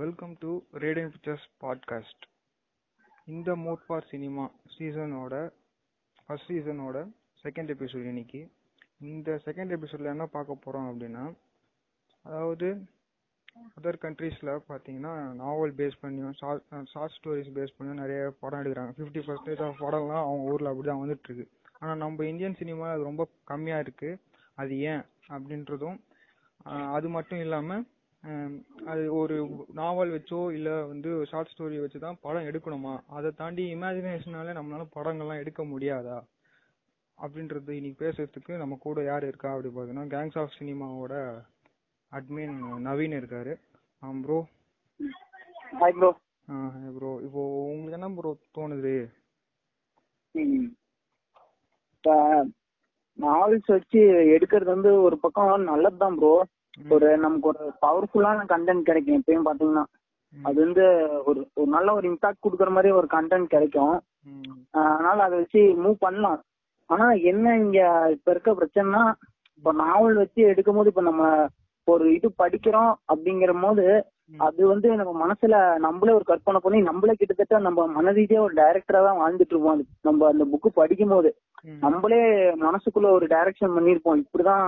Welcome to Radian pictures podcast இந்த மோட்பார் for cinema சீசனோட ஃபர்ஸ்ட் சீசனோட செகண்ட் எபிசோட் இன்னைக்கு. இந்த செகண்ட் எபிசோடில் என்ன பார்க்க போகிறோம் அப்படின்னா அதாவது அதர் கண்ட்ரீஸில் பார்த்தீங்கன்னா நாவல் பேஸ் பண்ணியும் ஷார்ட் ஸ்டோரிஸ் பேஸ் பண்ணியும் நிறைய படம் எடுக்கிறாங்க. ஃபிஃப்டி பர்சன்டேஜ் ஆஃப் படம்லாம் அவங்க ஊரில் அப்படி தான் வந்துட்டுருக்கு. ஆனால் நம்ம இந்தியன் சினிமா அது ரொம்ப கம்மியாக இருக்குது அது ஏன் அப்படின்றதும் அது மட்டும் இல்லாமல் அது ஒரு நாவல் வச்சோ இல்லை வந்து ஷார்ட் ஸ்டோரி வச்சு தான் படம் எடுக்கணுமா? அதை தாண்டி இமேஜினேஷனால நம்மளால படங்கள்லாம் எடுக்க முடியாதா? அப்படின்றது இன்னைக்கு பேசுறதுக்கு நம்ம கூட யார் இருக்கா அப்படி பார்த்தீங்கன்னா கேங்ஸ் ஆஃப் சினிமாவோட அட்மின் நவீன் இருக்காரு. ப்ரோ ஹாய் ப்ரோ ப்ரோ இப்போ உங்களுக்கு என்ன ப்ரோ தோணுது? நாவல்ஸ் வச்சு எடுக்கிறது வந்து ஒரு பக்கம் நல்லது தான் ப்ரோ ஒரு நமக்கு ஒரு பவர்ஃபுல்லான கண்டென்ட் கிடைக்கும். எப்பயும் பாத்தீங்கன்னா. அது வந்து ஒரு ஒரு நல்ல ஒரு இம்பாக்ட் கொடுக்குற மாதிரி ஒரு கண்டென்ட் கிடைக்கும். அதனால அதை வச்சு மூவ் பண்ணலாம். ஆனா என்ன இங்க இப்ப இருக்க பிரச்சனைனா இப்போ நாவல் வச்சு எடுக்கும் போது இப்ப நம்ம ஒரு இது படிக்கிறோம் அப்படிங்கிற போது. அது வந்து நம்ம மனசுல நம்மளே ஒரு கற்பனை பண்ணி நம்மளே கிட்டத்தட்ட நம்ம மன ரீதியா ஒரு டைரக்டரா தான் வாழ்ந்துட்டு இருப்போம். அது நம்ம அந்த புக்கு படிக்கும் போது நம்மளே மனசுக்குள்ள ஒரு டைரக்ஷன் பண்ணிருப்போம் இப்படிதான்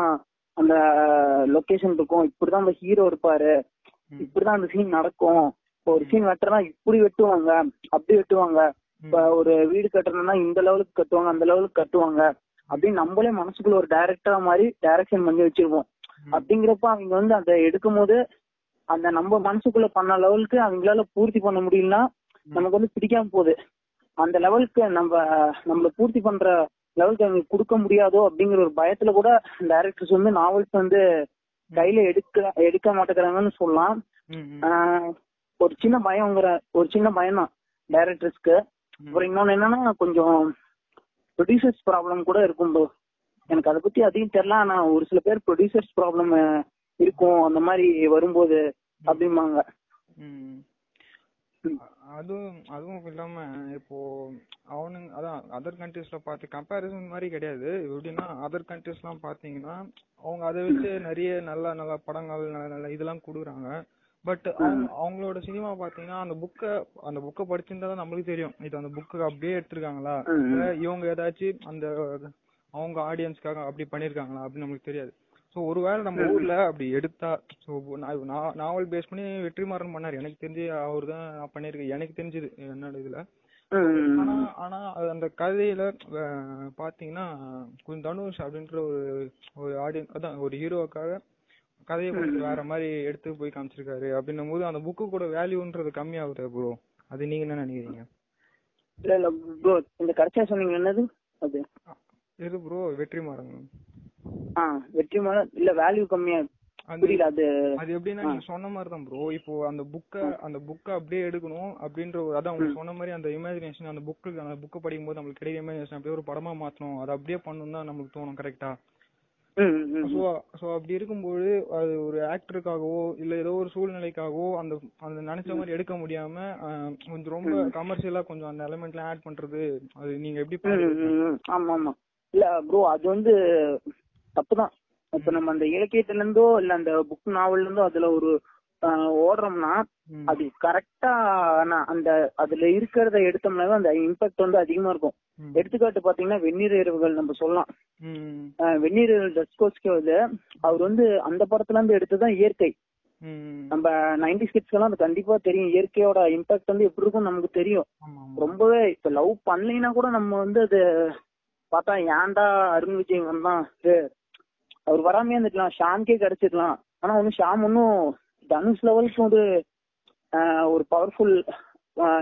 அந்த லொகேஷன் இருக்கும். இப்படிதான் அந்த ஹீரோ இருப்பாரு. இப்படிதான் அந்த சீன் நடக்கும். இப்போ ஒரு சீன் வெட்டுறனா இப்படி வெட்டுவாங்க அப்படி வெட்டுவாங்க. இப்ப ஒரு வீடு கட்டணும்னா இந்த லெவலுக்கு கட்டுவாங்க அந்த லெவலுக்கு கட்டுவாங்க. அப்படின்னு நம்மளே மனசுக்குள்ள ஒரு டைரக்டரா மாதிரி டைரக்ஷன் பண்ணி வச்சிருப்போம் ம், அப்படிங்கிறப்ப அவங்க வந்து அதை எடுக்கும் போது அந்த நம்ம மனசுக்குள்ள பண்ண லெவலுக்கு அவங்களால பூர்த்தி பண்ண முடியலன்னா நமக்கு வந்து பிடிக்காம போகுது. அந்த லெவலுக்கு நம்ம நம்மள பூர்த்தி பண்ற லெவலுக்கு அவங்க கொடுக்க முடியாதோ அப்படிங்கிற ஒரு பயத்துல கூட டைரக்டர்ஸ் வந்து நாவல்ஸ் வந்து கையில எடுக்க எடுக்க மாட்டேங்கிறாங்கன்னு சொல்லலாம். ஒரு சின்ன பயங்கிற ஒரு சின்ன பயம் தான் டைரக்டர்ஸ்க்கு. அப்புறம் இன்னொன்னு என்னன்னா கொஞ்சம் ப்ரொடியூசர்ஸ் ப்ராப்ளம் கூட இருக்கும் bro. எனக்கு அதை பத்தி அதிகம் தெரியல ஆனா ஒரு சில பேர் ப்ரொடியூசர்ஸ் ப்ராப்ளம் இருக்கும் அந்த மாதிரி வரும்போது அப்படிம்பாங்க. அதுவும் அதுவும் இல்லாம இப்போ அவனுங்க அதான் அதர் கண்ட்ரீஸ்ல பார்த்து கம்பேரிசன் மாதிரி கிடையாது. எப்படின்னா அதர் கண்ட்ரீஸ்லாம் பாத்தீங்கன்னா அவங்க அதை வச்சு நிறைய நல்ல நல்ல படங்கள் நல்ல நல்ல இதெல்லாம் கொடுக்குறாங்க. பட் அவங்களோட சினிமா பாத்தீங்கன்னா அந்த புக்கை அந்த புக்கை படிச்சிருந்தா தான் நம்மளுக்கு தெரியும். இது அந்த புக்கு அப்படியே எடுத்திருக்காங்களா? இவங்க ஏதாச்சும் அந்த அவங்க ஆடியன்ஸ்க்காக அப்படி பண்ணிருக்காங்களா? அப்படின்னு நமக்கு தெரியாது. ஸோ ஒருவேளை நம்ம ஊர்ல அப்படி எடுத்தா ஸோ நாவல் பேஸ் பண்ணி வெற்றிமாறன் பண்ணாரு. எனக்கு தெரிஞ்சு அவர் தான் பண்ணிருக்கேன் எனக்கு தெரிஞ்சது என்னோட இதுல. ஆனா ஆனா அந்த கதையில பாத்தீங்கன்னா கொஞ்சம் தனுஷ் அப்படின்ற ஒரு ஒரு ஆடியன்ஸ் அதான் ஒரு ஹீரோவுக்காக கதையை கொஞ்சம் வேற மாதிரி எடுத்து போய் காமிச்சிருக்காரு. அப்படின்னும் போது அந்த புக்கு கூட வேல்யூன்றது கம்மியாகுது ப்ரோ அது நீங்க என்ன நினைக்கிறீங்க? இல்ல இல்ல ப்ரோ இந்த கடைசியா சொன்னீங்க என்னது? அது. எது ப்ரோ வெற்றிமாறன். ஆ வெற்றிமாறன் இல்ல வேல்யூ கம்மியா புரியல அது அது எப்படின்னா நீங்க சொன்ன மாதிரி தான் ப்ரோ இப்போ அந்த புக்கை அந்த புக்கை அப்படியே எடுக்கணும் அப்படின்ற ஒரு அதான் உங்களுக்கு சொன்ன மாதிரி அந்த இமேஜினேஷன் அந்த புக்கு அந்த புக்கை படிக்கும் போது நம்மளுக்கு கிடைக்கிற இமேஜினேஷன் அப்படியே ஒரு படமா மாத்தணும். அதை அப்படியே பண்ணணும் தான் நமக்கு தோணும் கரெக்டா ம். ஸோ ஸோ அப்படி இருக்கும்போது அது ஒரு ஆக்டருக்காகவோ இல்ல ஏதோ ஒரு சூழ்நிலைக்காகவோ அந்த அந்த நினைச்ச மாதிரி எடுக்க முடியாம கொஞ்சம் ரொம்ப கமர்ஷியலா கொஞ்சம் அந்த எலமெண்ட்லாம் ஆட் பண்றது அது நீங்க எப்படி. ஆமா ஆமா. இல்ல ப்ரோ அது வந்து தப்புதான். இப்ப நம்ம அந்த இலக்கியத்துல இருந்தோ இல்ல அந்த புக் நாவல்ல இருந்தோ அதுல ஒரு ஓடுறோம்னா அது கரெக்டா அந்த அதுல இருக்கிறத எடுத்தோம்னா அந்த இம்பாக்ட் வந்து அதிகமா இருக்கும். எடுத்துக்காட்டு பாத்தீங்கன்னா வெந்நீர் இரவுகள் நம்ம சொல்லலாம். வெந்நீர் டஸ்கோஸ்கே வந்து அவர் வந்து அந்த படத்துல இருந்து எடுத்ததுதான் இயற்கை. நம்ம நைன்டி ஸ்கிட்ஸ்க்கு எல்லாம் கண்டிப்பா தெரியும். இயற்கையோட இம்பாக்ட் வந்து எப்படி இருக்கும் நமக்கு தெரியும். ரொம்பவே இப்ப லவ் பண்ணலைன்னா கூட நம்ம வந்து அது பார்த்தா ஏன்டா அருண் விஜய் வந்தான்? அவர் வராமே இருந்துக்கலாம் ஷாம்கே கிடைச்சிருக்கலாம். ஆனா ஒன்னும் ஷாம் ஒன்னும் தனுஷ் லெவலுக்கு ஒரு ஒரு பவர்ஃபுல்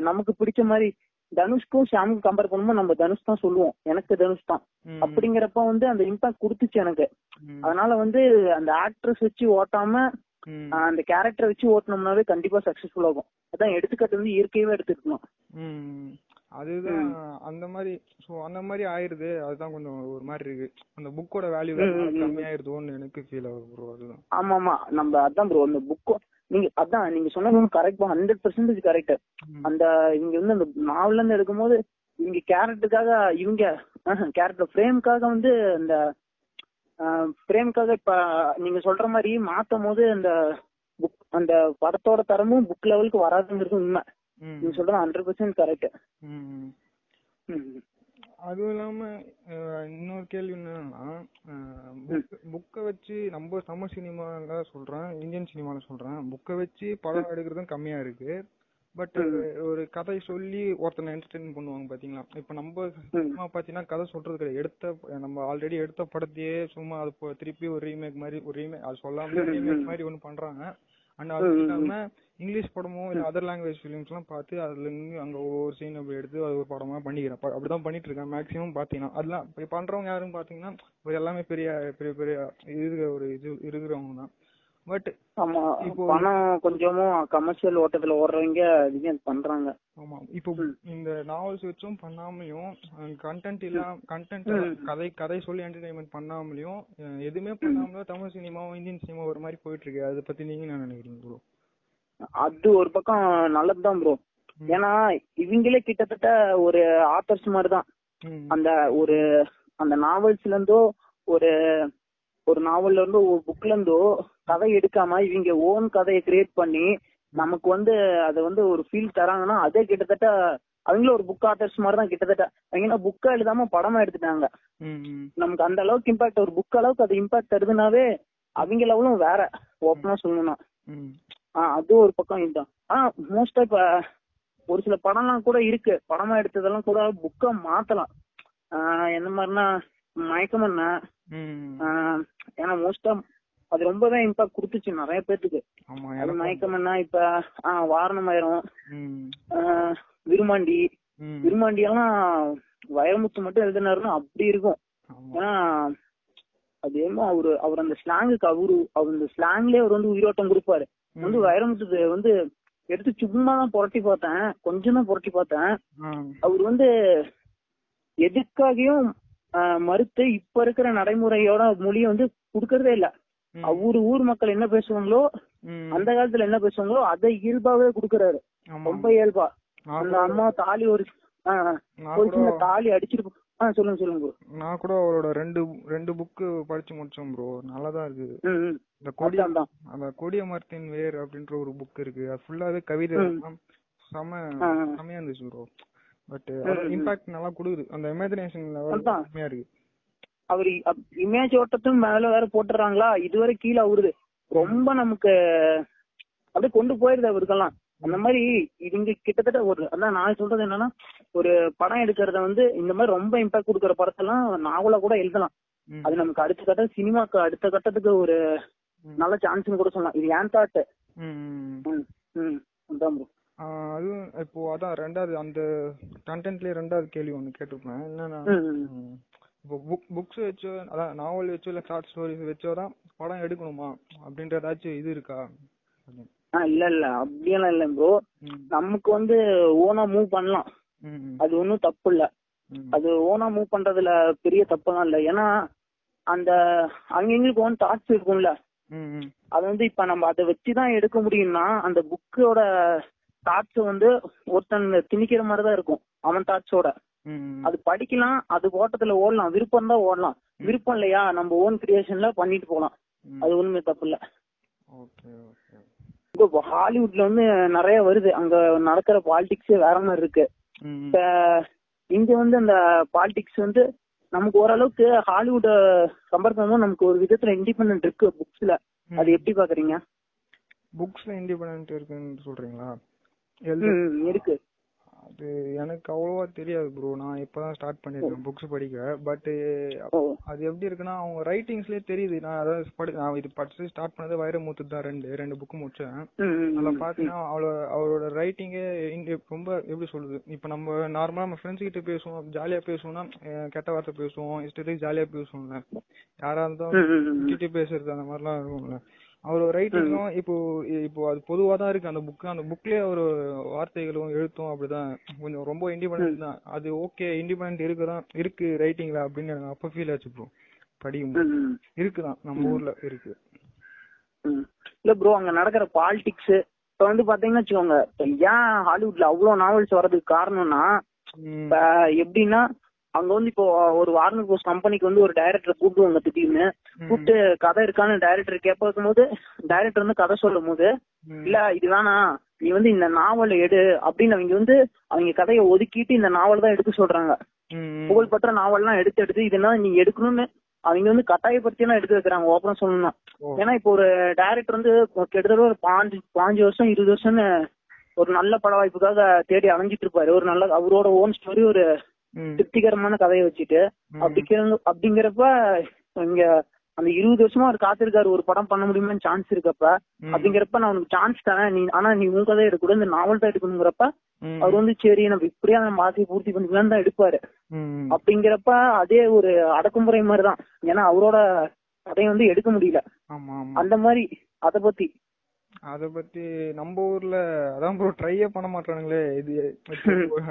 நமக்கு பிடிச்ச மாதிரி தனுஷ்க்கும் ஷாமுக்கும் கம்பேர் பண்ணும்போது நம்ம தனுஷ் தான் சொல்லுவோம். எனக்கு தனுஷ் தான். அப்படிங்கிறப்ப வந்து அந்த இம்பாக்ட் கொடுத்துச்சு எனக்கு. அதனால வந்து அந்த ஆக்ட்ரஸ் வச்சு ஓட்டாம அந்த கேரக்டரை வச்சு ஓட்டினோம்னாவே கண்டிப்பா சக்சஸ்ஃபுல் ஆகும். அதான் எடுத்துக்காட்டு வந்து இயற்கையவே எடுத்துக்கணும். அதுதான் அந்த மாதிரி சோ அந்த மாதிரி ஆயிருது. அதுதான் கொஞ்சம் ஒரு மாதிரி இருக்கு. அந்த புக்கோட வேல்யூ கம்மியாயிருதோன்னு எனக்கு ஃபீல் ஆகுது ப்ரோ அதுதான். ஆமா ஆமா நம்ம அதான் ப்ரோ அந்த புக் நீங்க அதான் நீங்க சொன்னது கரெக்ட் ஹண்ட்ரட் பர்சன்டேஜ் கரெக்ட் அந்த இவங்க வந்து அந்த நாவல்ல இருந்து எடுக்கும்போது இவங்க கேரக்டருக்காக இவங்க கேரக்டர் ஃப்ரேம்காக வந்து அந்த பிரேம்காக இப்ப நீங்க சொல்ற மாதிரி மாத்தும் போது அந்த புக் அந்த படத்தோட தரமும் புக் லெவலுக்கு வராதுங்கிறது உண்மை. நீங்க சொல்றது ஹண்ட்ரட் பர்சன்ட் கரெக்ட் அதுவும் இல்லாம இன்னொரு கேள்வி என்னன்னா புக்கை வச்சு நம்ம தமிழ் சினிமால சொல்றேன் இந்தியன் சினிமால சொல்றேன். புக்கை வச்சு படம் எடுக்கிறதும் கம்மியா இருக்கு. பட் ஒரு கதை சொல்லி ஒருத்தனை என்டர்டெயின் பண்ணுவாங்க பாத்தீங்களா? இப்ப நம்ம சினிமா பாத்தீங்கன்னா கதை சொல்றது கிடையாது. எடுத்த நம்ம ஆல்ரெடி எடுத்த படத்தையே சும்மா அது திருப்பி ஒரு ரீமேக் மாதிரி ஒரு ரீமேக் அது சொல்லாம ரீமேக் மாதிரி ஒண்ணு பண்றாங்க. அண்ட் அது இல்லாம இங்கிலீஷ் படமோ இல்ல அதர் லாங்குவேஜ் ஃபிலிம்ஸ் எல்லாம் பார்த்து அதுல இருந்து அங்க ஒவ்வொரு சீன் அப்படி எடுத்து அது ஒரு படமா பண்ணிக்கிறேன். அப்படிதான் பண்ணிட்டு இருக்கேன் மேக்ஸிமம் பாத்தீங்கன்னா அதெல்லாம் இப்ப பண்றவங்க யாருன்னு பாத்தீங்கன்னா எல்லாமே பெரிய பெரிய பெரிய இருக்கிற ஒரு இது இருக்கிறவங்க தான். பட் ஆமா பணம் கொஞ்சமும் கமர்ஷியல் ஓட்டத்துல ஓடுறவங்க விஜய் பண்றாங்க. ஆமா இப்போ இந்த நாவல்ஸ் வச்சும் பண்ணாமலையும் கண்டென்ட் இல்லாம கண்டென்ட் கதை கதை சொல்லி என்டர்டைன்மெண்ட் பண்ணாமலையும் எதுவுமே பண்ணாமலும் தமிழ் சினிமாவும் இந்தியன் சினிமா ஒரு மாதிரி போயிட்டு இருக்கு அதை பத்தி நீங்க என்ன நினைக்கிறீங்க ப்ரோ அது ஒரு பக்கம் நல்லதுதான் ப்ரோ ஏன்னா இவங்களே கிட்டத்தட்ட ஒரு ஆத்தர்ஸ் மாதிரி தான் அந்த ஒரு அந்த நாவல்ஸ்ல இருந்தோ ஒரு ஒரு நாவல்ல இருந்தோ ஒரு புக்ல இருந்தோ கதை எடுக்காம இவங்க ஓன் கதையை கிரியேட் பண்ணி நமக்கு வந்து அதை வந்து ஒரு ஃபீல் தராங்கன்னா அதே கிட்டத்தட்ட அவங்களும் ஒரு புக் ஆர்டர்ஸ் மாதிரி தான் கிட்டத்தட்ட அவங்க புக்கா எழுதாம படமா எடுத்துட்டாங்க. நமக்கு அந்த அளவுக்கு இம்பாக்ட் ஒரு புக் அளவுக்கு அது இம்பாக்ட் தருதுனாவே அவங்க லெவலும் வேற. ஓப்பனா சொல்லணும்னா. அது ஒரு பக்கம் இதுதான். ஆனா மோஸ்டா இப்ப ஒரு சில படம்லாம் கூட இருக்கு. படமா எடுத்ததெல்லாம் கூட புக்கா மாத்தலாம். ஆஹ் என்ன மாதிரினா மயக்கமண்ண. ஆஹ் ஏன்னா மோஸ்டா அது ரொம்பவே இம்பாக்ட் கொடுத்துச்சு நிறைய பேத்துக்கு. ஆமா அது மயக்கமண்ணா இப்ப ஆஹ் வாரணமாயிரம். விருமாண்டி விருமாண்டி எல்லாம் வைரமுத்து மட்டும் எழுதினாருன்னா அப்படி இருக்கும். ஏன்னா அது ஏமோ அவரு அவர் அந்த ஸ்லாங்குக்கு அவரு அவர் அந்த ஸ்லாங்லயே அவர் வந்து உயிரோட்டம் கொடுப்பாரு. வந்து வைரமுத்து வந்து எடுத்து சும்மா தான் புரட்டி பார்த்தேன். கொஞ்சம் தான் புரட்டி பார்த்தேன். அவர் வந்து எதுக்காகவும் மறுத்து இப்ப இருக்கிற நடைமுறையோட மொழியை வந்து கொடுக்கறதே இல்ல. அவரு ஊர் மக்கள் என்ன பேசுவாங்களோ அந்த காலத்துல என்ன பேசுவாங்களோ அதை இயல்பாவே கொடுக்கறாரு. ரொம்ப இயல்பா. அந்த அம்மா தாலி ஒரு ஒரு சின்ன தாலி அடிச்சிட்டு ஆஹ் சொல்லுங்க சொல்லுங்க bro. நான் கூட அவரோட ரெண்டு ரெண்டு புக்கு படிச்சு முடிச்சோம் ப்ரோ நல்லாதான் இருக்கு. இந்த கொடிய அந்த கொடிய மரத்தின் வேர் அப்படின்ற ஒரு புக் இருக்கு. அது ஃபுல்லாவே கவிதை. செம ஆ. செமையா இருந்துச்சு ப்ரோ பட் இம்பாக்ட் நல்லா கொடுக்குது. அந்த இமேஜினேஷன் லெவல். செமையா இருக்கு. அவர் இமேஜ் ஓட்டத்தும் மேல வேற போட்டுறாங்களா? இதுவரை கீழே அவருது ரொம்ப நமக்கு அப்படியே கொண்டு போயிருது அவருக்கெல்லாம். அந்த மாதிரி இவங்க கிட்டத்தட்ட ஒரு அதான் நான் சொல்றது என்னன்னா ஒரு படம் எடுக்கிறத வந்து இந்த மாதிரி ரொம்ப இம்பாக்ட் கொடுக்குற படத்தெல்லாம் நாவலா கூட எழுதலாம். அது நமக்கு அடுத்த கட்டம் சினிமாக்கு அடுத்த கட்டத்துக்கு ஒரு நல்ல சான்ஸ்னு கூட சொல்லலாம். இது ஏன் தாட் அதுவும் இப்போ அதான் ரெண்டாவது அந்த கண்டென்ட்லயே ரெண்டாவது கேள்வி ஒண்ணு கேட்டிருப்பேன். என்னன்னா இப்போ புக் புக்ஸ் வச்சோ அதான் நாவல் வச்சோ இல்ல ஷார்ட் ஸ்டோரிஸ் வச்சோ தான் படம் எடுக்கணுமா? அப்படின்ற ஏதாச்சும் இது இருக்கா? இல்ல இல்ல. அப்படியெல்லாம் இல்ல ப்ரோ நமக்கு வந்து ஓனா மூவ் பண்ணலாம். அது ஒன்றும் தப்பு இல்ல. அது ஓனா மூவ் பண்றதுல பெரிய தப்பெல்லாம் இல்ல. ஏன்னா அந்த அவங்களுக்கு ஓன் தாட்ஸ் இருக்கும்ல. அது வந்து இப்ப நம்ம அதை வச்சுதான் எடுக்க முடியும்னா அந்த புக்கோட தாட்ஸ் வந்து ஒருத்தன் திணிக்கிற மாதிரி தான் இருக்கும். அவன் தாட்ஸோட. அது படிக்கலாம் அது ஓட்டத்துல ஓடலாம். விருப்பம் தான் ஓடலாம். விருப்பம் இல்லையா? நம்ம ஓன் கிரியேஷன்ல பண்ணிட்டு போலாம் ம். அது ஒண்ணுமே தப்பு இல்ல. இப்போ ஹாலிவுட்ல வந்து நிறைய வருது. அங்க நடக்கிற பாலிடிக்ஸே வேற மாதிரி இருக்கு. இப்ப இங்க வந்து அந்த பாலிடிக்ஸ் வந்து நமக்கு ஓரளவுக்கு ஹாலிவுட் கம்பேர் பண்ணும்போது நமக்கு ஒரு விதத்துல இண்டிபெண்டன்ட் இருக்கு புக்ஸ்ல அது எப்படி பாக்குறீங்க? புக்ஸ்ல இண்டிபெண்டன்ட் இருக்குன்னு சொல்றீங்களா? இருக்கு. அது எனக்கு அவ்வளவா தெரியாது ப்ரோ நான் இப்பதான் ஸ்டார்ட் பண்ணிருக்கேன் புக்ஸ் படிக்க. But oh. அது எப்படி இருக்குன்னா அவங்க ரைட்டிங்ஸ்லயே தெரியுது. நான் அதாவது படி நான் இது படிச்சு ஸ்டார்ட் பண்ணது வைரமுத்து தான் ரெண்டு ரெண்டு புக் முடிச்சேன். அதுல. பாத்தீங்கன்னா அவளோட அவரோட ரைட்டிங்கே ரொம்ப எப்படி சொல்றது இப்ப நம்ம நார்மலா நம்ம ஃப்ரெண்ட்ஸ் கிட்ட பேசுவோம் ஜாலியா பேசுவோம்னா கெட்ட வார்த்தை பேசுவோம் இஷ்டத்துக்கு ஜாலியா பேசுவோம்ல. யாரா இருந்தாலும். திட்டி பேசுறது அந்த மாதிரிலாம் இருக்கும்ல. அவரோட ரைட்டிங்கும் இப்போ இப்போ அது பொதுவா தான் இருக்கு. அந்த புக் அந்த புக்லயே ஒரு வார்த்தைகளும் எழுத்தும் அப்படிதான். கொஞ்சம் ரொம்ப இண்டிபெண்டன்ட் தான். அது ஓகே இண்டிபெண்டன்ட் இருக்குதான் இருக்கு ரைட்டிங்ல அப்படின்னு எனக்கு அப்ப ஃபீல் ஆச்சு ப்ரோ படிக்கும் இருக்குதான். நம்ம ஊர்ல இருக்கு. இல்ல ப்ரோ அங்க நடக்கிற பாலிடிக்ஸ் இப்ப வந்து பாத்தீங்கன்னா வச்சுக்கோங்க. ஏன் ஹாலிவுட்ல அவ்வளவு நாவல்ஸ் வர்றதுக்கு காரணம்னா எப்படின்னா அங்க வந்து இப்போ ஒரு வார்னர் போஸ்ட் கம்பெனிக்கு வந்து ஒரு டைரக்டர் கூப்பிடுவாங்க திடீர்னு கூப்பிட்டு கதை இருக்கான்னு டைரக்டர் கேட்கும் போது டைரக்டர் வந்து கதை சொல்லும் போது. இல்ல இது வேணாம் நீ வந்து இந்த நாவல் எடு அப்படின்னு அவங்க வந்து அவங்க கதையை ஒதுக்கிட்டு இந்த நாவல் தான் எடுக்க சொல்றாங்க. புகழ்பெற்ற நாவல்லாம் எடுத்து எடுத்து இதெல்லாம் நீ எடுக்கணும்னு அவங்க வந்து கட்டாயப்படுத்தி எல்லாம் எடுக்க வைக்கிறாங்க ஓப்பனா சொல்லணும்னா. ஏன்னா இப்போ ஒரு டைரக்டர் வந்து கிட்டத்தட்ட ஒரு பாஞ்சு பாஞ்சு வருஷம் இருபது வருஷம்னு ஒரு நல்ல பட வாய்ப்புக்காக தேடி அலைஞ்சிட்டு இருப்பாரு ஒரு நல்ல அவரோட ஓன் ஸ்டோரி ஒரு. திருப்திகரமான கதையை வச்சுட்டு. அப்படிங்கிற அப்படிங்கிறப்ப இங்க அந்த இருபது வருஷமா அவர் காத்திருக்காரு ஒரு படம் பண்ண முடியுமான்னு சான்ஸ் இருக்கப்ப. அப்படிங்கிறப்ப நான் உனக்கு சான்ஸ் தரேன் நீ ஆனா நீ உன் கதை எடுக்கக்கூடாது இந்த நாவல் தான் எடுக்கணுங்கிறப்ப. அவர் வந்து சரி நம்ம இப்படியா நம்ம ஆசையை பூர்த்தி பண்ணிக்கலாம்னு தான் எடுப்பாரு. அப்படிங்கிறப்ப அதே ஒரு அடக்குமுறை மாதிரி தான் ஏன்னா அவரோட கதையை வந்து எடுக்க முடியல அந்த மாதிரி அத பத்தி அத பத்தி நம்ம ஊர்ல அதான் ப்ரோ ட்ரையே பண்ண மாட்டானுங்களே. இது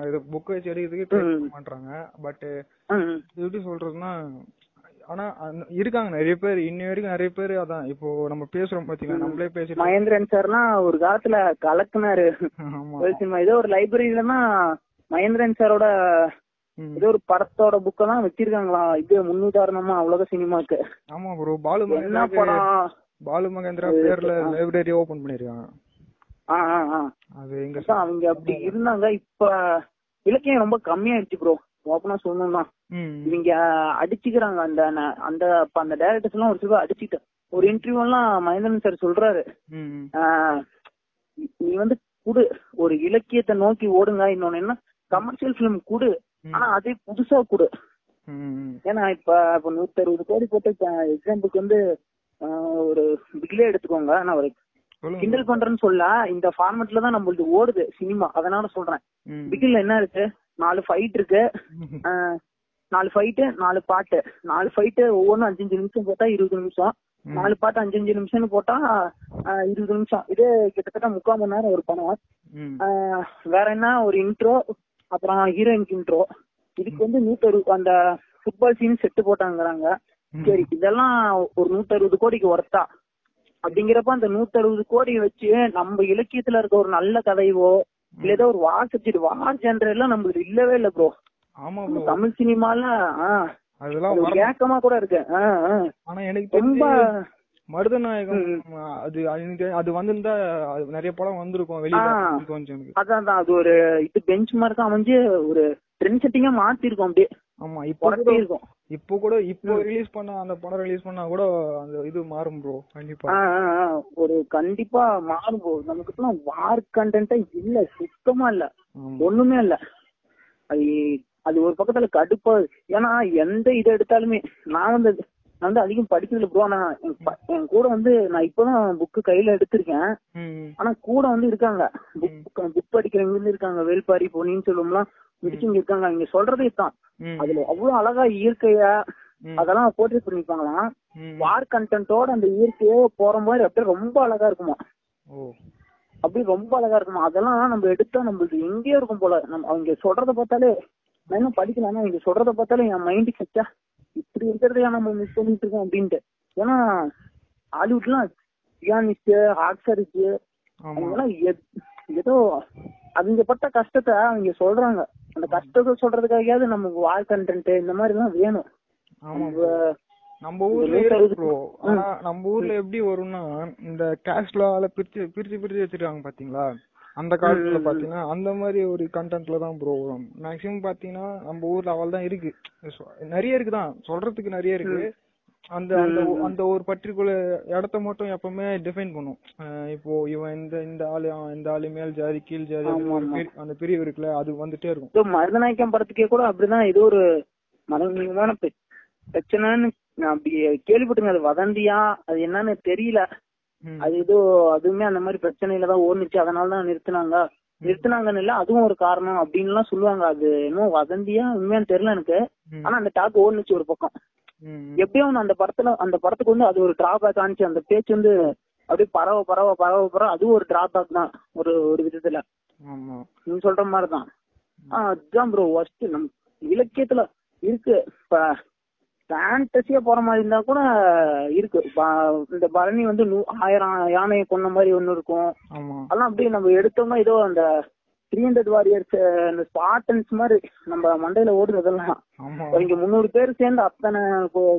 இது புக் வச்சு எடுக்கிறதுக்கு ட்ரை பண்ண மாட்டாங்க பட் எப்படி சொல்றதுன்னா ஆனா இருக்காங்க நிறைய பேர். இன்னி வரைக்கும் நிறைய பேர் அதான். இப்போ நம்ம பேசுறோம் பாத்தீங்களா? நம்மளே பேசிட்டு மகேந்திரன் சார்லாம் ஒரு காலத்துல கலக்குனாரு. ஏதோ ஒரு லைப்ரரியிலனா மகேந்திரன் சாரோட. ஏதோ ஒரு படத்தோட புக்கெல்லாம் வச்சிருக்காங்களாம். இது முன்னுதாரணமா உலக சினிமாக்கு. ஆமா ப்ரோ பாலு என்ன படம்? பாலு மகேந்திரா பேர்ல லைப்ரரி ஓபன் பண்ணிருக்காங்க. அது எங்க அவங்க அப்படி இருந்தாங்க இப்ப இலக்கியம் ரொம்ப கம்மியாயிடுச்சு ப்ரோ ஓப்பனா சொல்லணும்னா. இவங்க அடிச்சுக்கிறாங்க அந்த அந்த அந்த டைரக்டர்ஸ் எல்லாம் ஒரு சில அடிச்சுட்டு ஒரு இன்டர்வியூ எல்லாம் மகேந்திரன் சார் சொல்றாரு. நீ வந்து குடு ஒரு இலக்கியத்தை நோக்கி ஓடுங்க. இன்னொன்னு என்ன கமர்ஷியல் பிலிம் குடு. ஆனா அதே புதுசா குடு. ஏன்னா இப்ப இப்ப நூத்தி அறுபது கோடி போட்டு எக்ஸாம்பிளுக்கு வந்து ஒரு பிக்லே எடுத்துக்கோங்க. நான் ஒரு கிண்டல் பண்றேன்னு சொல்ல இந்த ஃபார்மேட்ல தான் நம்மளுக்கு ஓடுது சினிமா அதனால சொல்றேன். பிகில் என்ன இருக்கு? நாலு ஃபைட் இருக்கு. நாலு ஃபைட்டு நாலு பாட்டு நாலு ஃபைட்டு ஒவ்வொன்றும் அஞ்சு அஞ்சு நிமிஷம் போட்டா இருபது நிமிஷம். நாலு பாட்டு அஞ்சு அஞ்சு நிமிஷம்னு போட்டா இருபது நிமிஷம். இது கிட்டத்தட்ட முக்கால் மணி நேரம் ஒரு படம். வேற என்ன? ஒரு இன்ட்ரோ அப்புறம் ஹீரோயினுக்கு இன்ட்ரோ இதுக்கு வந்து நூத்தறு அந்த ஃபுட்பால் சீன் செட்டு போட்டாங்கிறாங்க. சரி இதெல்லாம் ஒரு நூத்தறுபது கோடிக்கு ஒர்த்தா? அப்படிங்கிறப்ப அந்த நூத்தறுபது கோடி வச்சு நம்ம இலக்கியத்துல இருக்க ஒரு நல்ல கதைவோ இல்ல ஏதோ ஒரு சப்ஜெக்ட் வார் எல்லாம் நம்மளுக்கு இல்லவே இல்ல ப்ரோ தமிழ் சினிமால ஏக்கமா கூட இருக்கு. ஆனா எனக்கு ரொம்ப மருதநாயகம் அது அது வந்திருந்தா நிறைய படம் வந்திருக்கும் அதான் அதான். அது ஒரு இது பெஞ்ச் மார்க் அமைஞ்சு ஒரு ட்ரெண்ட் செட்டிங்கா மாத்திருக்கோம் அப்படியே. ஆமா இப்போ இருக்கும் இப்போ கூட இப்போ ரிலீஸ் பண்ண அந்த படம் ரிலீஸ் பண்ணா கூட அந்த இது மாறும் ப்ரோ கண்டிப்பா. ஒரு கண்டிப்பா மாறும் bro. நமக்கு இப்பெல்லாம் வார் கண்டென்ட்டே இல்ல சுத்தமா இல்ல. ஒண்ணுமே இல்ல. அது அது ஒரு பக்கத்துல கடுப்பா ஏன்னா எந்த இதை எடுத்தாலுமே நான் வந்து நான் வந்து அதிகம் படிச்சதுல ப்ரோ ஆனா என் கூட வந்து நான் இப்பதான் புக்கு கையில எடுத்திருக்கேன். ஆனா கூட வந்து இருக்காங்க. புக் புக் படிக்கிறவங்க வந்து இருக்காங்க. வேல்பாரி பொன்னியின் செல்வம்லாம் முடிச்சவங்க இருக்காங்க. அவங்க சொல்றதே தான் அதுல அவ்வளவு அழகா இயற்கையா. அதெல்லாம் போர்ட்ரேட் பண்ணிருப்பாங்களாம். வார் கண்டென்ட்டோட அந்த இயற்கையே போற மாதிரி அப்படியே ரொம்ப அழகா இருக்குமா? ஓ. அப்படி ரொம்ப அழகா இருக்குமா? அதெல்லாம் நம்ம எடுத்தா நம்மளுக்கு எங்கேயோ இருக்கும் போல. நம்ம அவங்க சொல்றத பார்த்தாலே நான் இன்னும் படிக்கல ஆனா அவங்க சொல்றத பார்த்தாலே என் மைண்டுக்கு வச்சா இப்படி இருக்கிறதையா நம்ம மிஸ் பண்ணிட்டு இருக்கோம் அப்படின்ட்டு. ஏன்னா ஹாலிவுட்லாம் பியானிஸ்ட் ஆக்சரிஸ்ட் ஆமா. அவங்கெல்லாம் ஏதோ அவங்க பட்ட கஷ்டத்தை அவங்க சொல்றாங்க. அந்த கஷ்டத்தை சொல்றதுக்காகயாவது நமக்கு வால் கண்டென்ட் இந்த மாதிரி எல்லாம் வேணும் நம்ம- ஊர்ல நம்ம ஊர்ல எப்படி வரும்னா இந்த கேஷ்லால பிரிச்சு பிரிச்சு பிரிச்சு வச்சிருக்காங்க பாத்தீங்களா? அந்த காலத்துல பாத்தீங்கன்னா அந்த மாதிரி ஒரு கண்டென்ட்ல தான் ப்ரோ வரும். மேக்ஸிமம் பாத்தீங்கன்னா நம்ம ஊர்ல அவள் தான் இருக்கு நிறைய இருக்குதான். சொல்றதுக்கு நிறைய இருக்கு. அந்த அந்த அந்த ஒரு பர்டிகுலர் இடத்த மட்டும் எப்பவுமே டிஃபைன் பண்ணும். இப்போ இவன் இந்த இந்த ஆளு அவன் இந்த ஆளு மேல் ஜாதி கீழ் ஜாதி அந்த பிரிவு இருக்குல்ல அது வந்துட்டே இருக்கும். மருதநாயக்கம் படத்துக்கே கூட அப்படிதான் ஏதோ ஒரு மனநீளமான பெ- பிரச்சனைன்னு நான் அப்படி கேள்விப்பட்டுங்க அது வதந்தியா அது என்னன்னு தெரியல. அது ஏதோ அதுவுமே அந்த மாதிரி பிரச்சனையில தான் ஓடுனுச்சு. அதனால தான் நிறுத்துனாங்க. நிறுத்துனாங்கன்னு இல்ல அதுவும் ஒரு காரணம் அப்படின்னு எல்லாம் சொல்லுவாங்க. அது இன்னும் வதந்தியா உண்மையான்னு தெரியல எனக்கு. ஆனா அந்த டாக் ஓடுனுச்சு ஒரு பக்கம். எப்படியும் அந்த படத்துல அந்த படத்துக்கு வந்து அது ஒரு டிராபேக் ஆனிச்சு. அந்த பேச்சு வந்து அப்படியே பரவ பரவ பரவ பரவ அதுவும் ஒரு டிராபேக் தான். ஒரு ஒரு விதத்துல. நீங்க சொல்ற மாதிரிதான். அதுதான் ப்ரோ ஒர்ஸ்ட் நம் இலக்கியத்துல இருக்கு. இப்ப ஃபேண்டசியா போற மாதிரி இருந்தா கூட இருக்கு. இந்த பரணி வந்து நூ- ஆயிரம் யானையை கொன்ன மாதிரி ஒண்ணு இருக்கும். அதெல்லாம் அப்படியே நம்ம எடுத்தோம்னா ஏதோ அந்த த்ரீ ஹண்ட்ரட் வாரியர்ஸ் அந்த ஸ்பாட்டன்ஸ் மாதிரி நம்ம மண்டையில ஓடுறதெல்லாம் இங்க முந்நூறு பேர் சேர்ந்து அத்தனை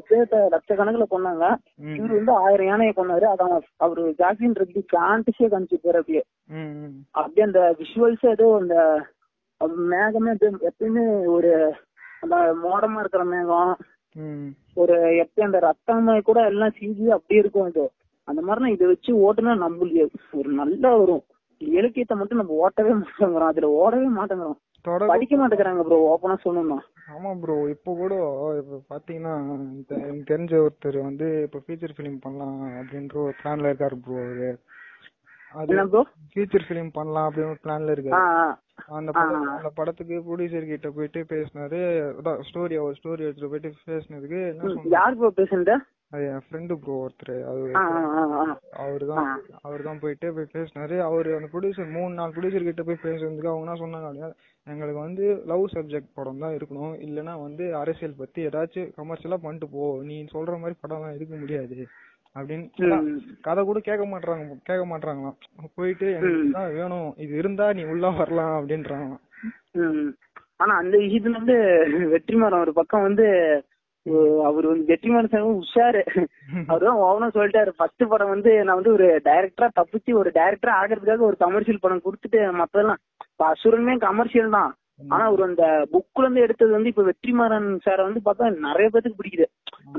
பேர்த்த லட்சக்கணக்குல கொண்டாங்க இவரு வந்து ஆயிரம் யானையை கொண்டாரு அதான் அவரு ஜாக்லின் ரெட்டி ஃபேண்டஸியே காமிச்சிருப்பாரு அப்படியே ம், ம். அப்படியே அந்த விஷுவல்ஸ் ஏதோ அந்த மேகமே அப்படியே எப்பயுமே ஒரு அந்த மோடமா இருக்கிற மேகம். ஒரு எப்பயும் அந்த ரத்தமே கூட எல்லாம் சிஞ்சி அப்படியே இருக்கும். இது அந்த மாதிரிலாம் இதை வச்சு ஓட்டுனா நம்மளுக்கு ஒரு நல்லா வரும். இலக்கியத்தை மட்டும் நம்ம ஓட்டவே மாட்டேங்கிறோம் அதுல ஓடவே மாட்டேங்கிறோம் படிக்க மாட்டேங்கிறாங்க ப்ரோ ஓப்பனா சொல்லணும்னா. ஆமா ப்ரோ இப்போ கூட இப்ப பாத்தீங்கன்னா எனக்கு தெரிஞ்ச ஒருத்தர் வந்து இப்ப ஃபீச்சர் ஃபிலிம் பண்ணலாம் அப்படின்ற ஒரு பிளான்ல இருக்காரு ப்ரோ அவரு. அது ஃபீச்சர் ஃபிலிம் பண்ணலாம் அப்படின்னு ஒரு பிளான்ல இருக்காரு. அந்த படம். அந்த படத்துக்கு ப்ரொடியூசர் கிட்ட போயிட்டு பேசினாரு. ஸ்டோரி அவர் ஸ்டோரி எடுத்துட்டு போயிட்டு பேசினதுக்கு யார் ப்ரோ பேசுனது? அது என் ஃப்ரெண்டு ப்ரோ ஒருத்தர். அவரு ஆ ஆ ஆ, ஆ. அவர் தான் ஆ. அவர் தான் போயிட்டு போய் பேசினாரு அவரு அந்த ப்ரொடியூசர் மூணு நாலு ப்ரொடியூசர் கிட்ட போய் பேசுறதுக்கு அவங்க என்ன சொன்னாங்க அப்படின்னா எங்களுக்கு வந்து லவ் சப்ஜெக்ட் படம் தான் இருக்கணும். இல்லனா வந்து அரசியல் பத்தி ஏதாச்சும் கமர்ஷியலா பண்ணிட்டு போ. நீ சொல்ற மாதிரி படம்லாம் எடுக்க முடியாது. அப்படின்னு. கதை கூட கேட்க மாட்டாங்க கேட்க மாட்டாங்களாம் போயிட்டு எனக்கு இதுதான் வேணும். இது இருந்தா நீ உள்ள வரலாம் அப்படின்றாங்களாம். ம். ஆனா அந்த விஷயத்துல வந்து வெற்றிமாறன் ஒரு பக்கம் வந்து அவர் வந்து வெற்றிமாறன் சார் உஷாரு. அவர் தான் சொல்லிட்டாரு. ஃபர்ஸ்ட் படம் வந்து நான் வந்து ஒரு டைரக்டரா தப்பிச்சு ஒரு டைரக்டரா ஆகிறதுக்காக ஒரு கமர்ஷியல் படம் கொடுத்துட்டு மத்ததெல்லாம். இப்ப அசுரனுமே கமர்ஷியல் தான். ஆனா அவர் அந்த புக்ல இருந்து எடுத்தது வந்து இப்ப வெற்றிமாறன் சார வந்து பார்த்தா நிறைய பேத்துக்கு பிடிக்குது.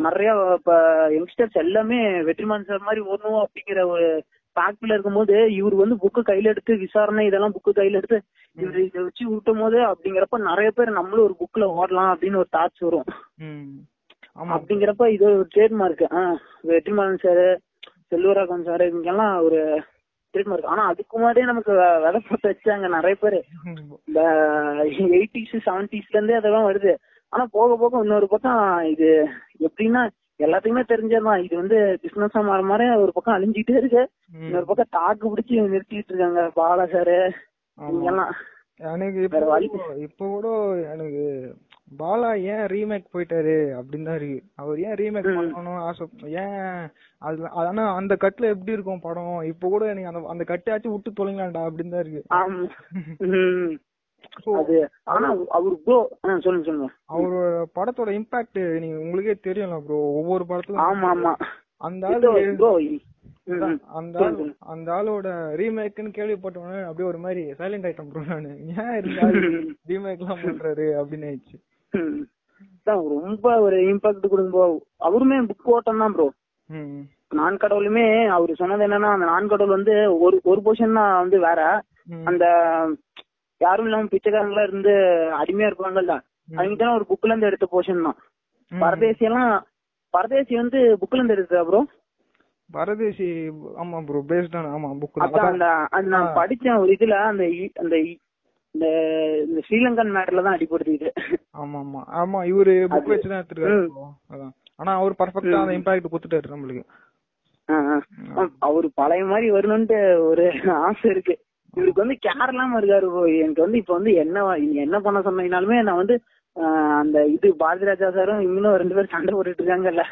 நிறைய இப்ப யங்ஸ்டர்ஸ் எல்லாமே வெற்றிமாறன் சார் மாதிரி ஓடணும் அப்படிங்கிற ஒரு ஃபேக்ட்ல இருக்கும்போது இவர் வந்து புக்கு கையில எடுத்து விசாரணை இதெல்லாம் புக்கு கையில எடுத்து இவர் இதை வச்சு விட்டும் போது அப்படிங்கிறப்ப நிறைய பேர் நம்மளும் ஒரு புக்ல ஓடலாம் அப்படின்னு ஒரு தாட்ஸ் வரும். அப்படிங்கிறப்ப இது ஒரு trademark Vetrimaaran sir Selvaraghavan sir இவங்கெல்லாம் ஒரு ட்ரேட்மார்க் ஆனா அதுக்கு முன்னாடியே நமக்கு விலை போட்டு வச்சாங்க நிறைய பேர். இந்த எயிட்டிஸ் செவன்டிஸ்ல இருந்தே அதெல்லாம் வருது. ஆனா போக போக இன்னொரு பக்கம் இது எப்படின்னா எல்லாத்துக்குமே தெரிஞ்சதுதான். இது வந்து பிசினஸா மாற மாற ஒரு பக்கம் அழிஞ்சிட்டே இருக்கு. இன்னொரு பக்கம் தாக்கு பிடிச்சி நிறுத்திட்டு இருக்காங்க. பாலா சாரு ஆமா. இவங்கெல்லாம். எனக்கு இப்போ கூட எனக்கு பாலா ஏன் ரீமேக் போயிட்டாரு அப்படின்னு தான் இருக்கு. அவர் ஏன் ரீமேக். பண்ணணும் ஆசை ஏன் அதுல ஆனா அந்த கட்டுல எப்படி இருக்கும் படம்? இப்போ கூட எனக்கு அந்த அந்த கட்டாச்சும் விட்டு தொலைங்களாண்டா அப்படின்னு தான் இருக்கு. அது அவரோட படத்தோட இம்பாக்ட் நீங்க உங்களுக்கே தெரியும்ல ப்ரோ ஒவ்வொரு ஆமா ஆமா. அந்த ஆளு அந்த ஆள் அந்த ஆளோட ரீமேக்னு கேள்விப்பட்டவொடனே அப்படியே ஒரு மாதிரி சைலண்ட் ஆயிட்டேன் ப்ரோ நானு. ஏன் இருந்தாலும் ரீமேக் எல்லாம் பண்றாரு அப்படின்னு ஆயிடுச்சு. ரொம்ப ஒரு இம்பாக்ட் கொடுக்கும் அவருமே புக் ஓட்டம் தான் ப்ரோ நான் கடவுளுமே அவரு சொன்னது என்னன்னா அந்த நான் கடவுள் வந்து ஒரு ஒரு போர்ஷன் தான் வந்து வேற. அந்த யாரும் இல்லாம பிச்சைக்காரங்களா இருந்து அடிமையா இருப்பாங்கல்ல. அவங்க தான் ஒரு புக்ல இருந்து எடுத்த போர்ஷன் தான். பரதேசி எல்லாம் பரதேசி வந்து புக்ல இருந்து எடுத்தா ப்ரோ பரதேசி ஆமா ப்ரோ பேஸ்டான ஆமா புக் அந்த நான் படிச்சேன் ஒரு இதுல அந்த அந்த இந்த இந்த ஸ்ரீலங்கன் மேட்டர்ல தான் அடிபடுத்திது ஆமா ஆமா ஆமா இவரு புக் வச்சு தான் எடுத்துருக்காரு ஆனா அவர் பர்ஃபெக்ட்டா அந்த இம்பாக்ட் கொடுத்துட்டாரு நம்மளுக்கு. அவரு பழைய மாதிரி வரணும்ட்டு ஒரு ஆசை இருக்கு. இவருக்கு வந்து கேர் இல்லாம இருக்காரு. எனக்கு வந்து இப்ப வந்து என்ன என்ன பண்ண சொன்னீங்கனாலுமே நான் வந்து அந்த இது பாரதி ராஜா சாரும் இவங்களும் ரெண்டு பேரும் சண்டை போட்டுட்டு இருக்காங்கல்ல.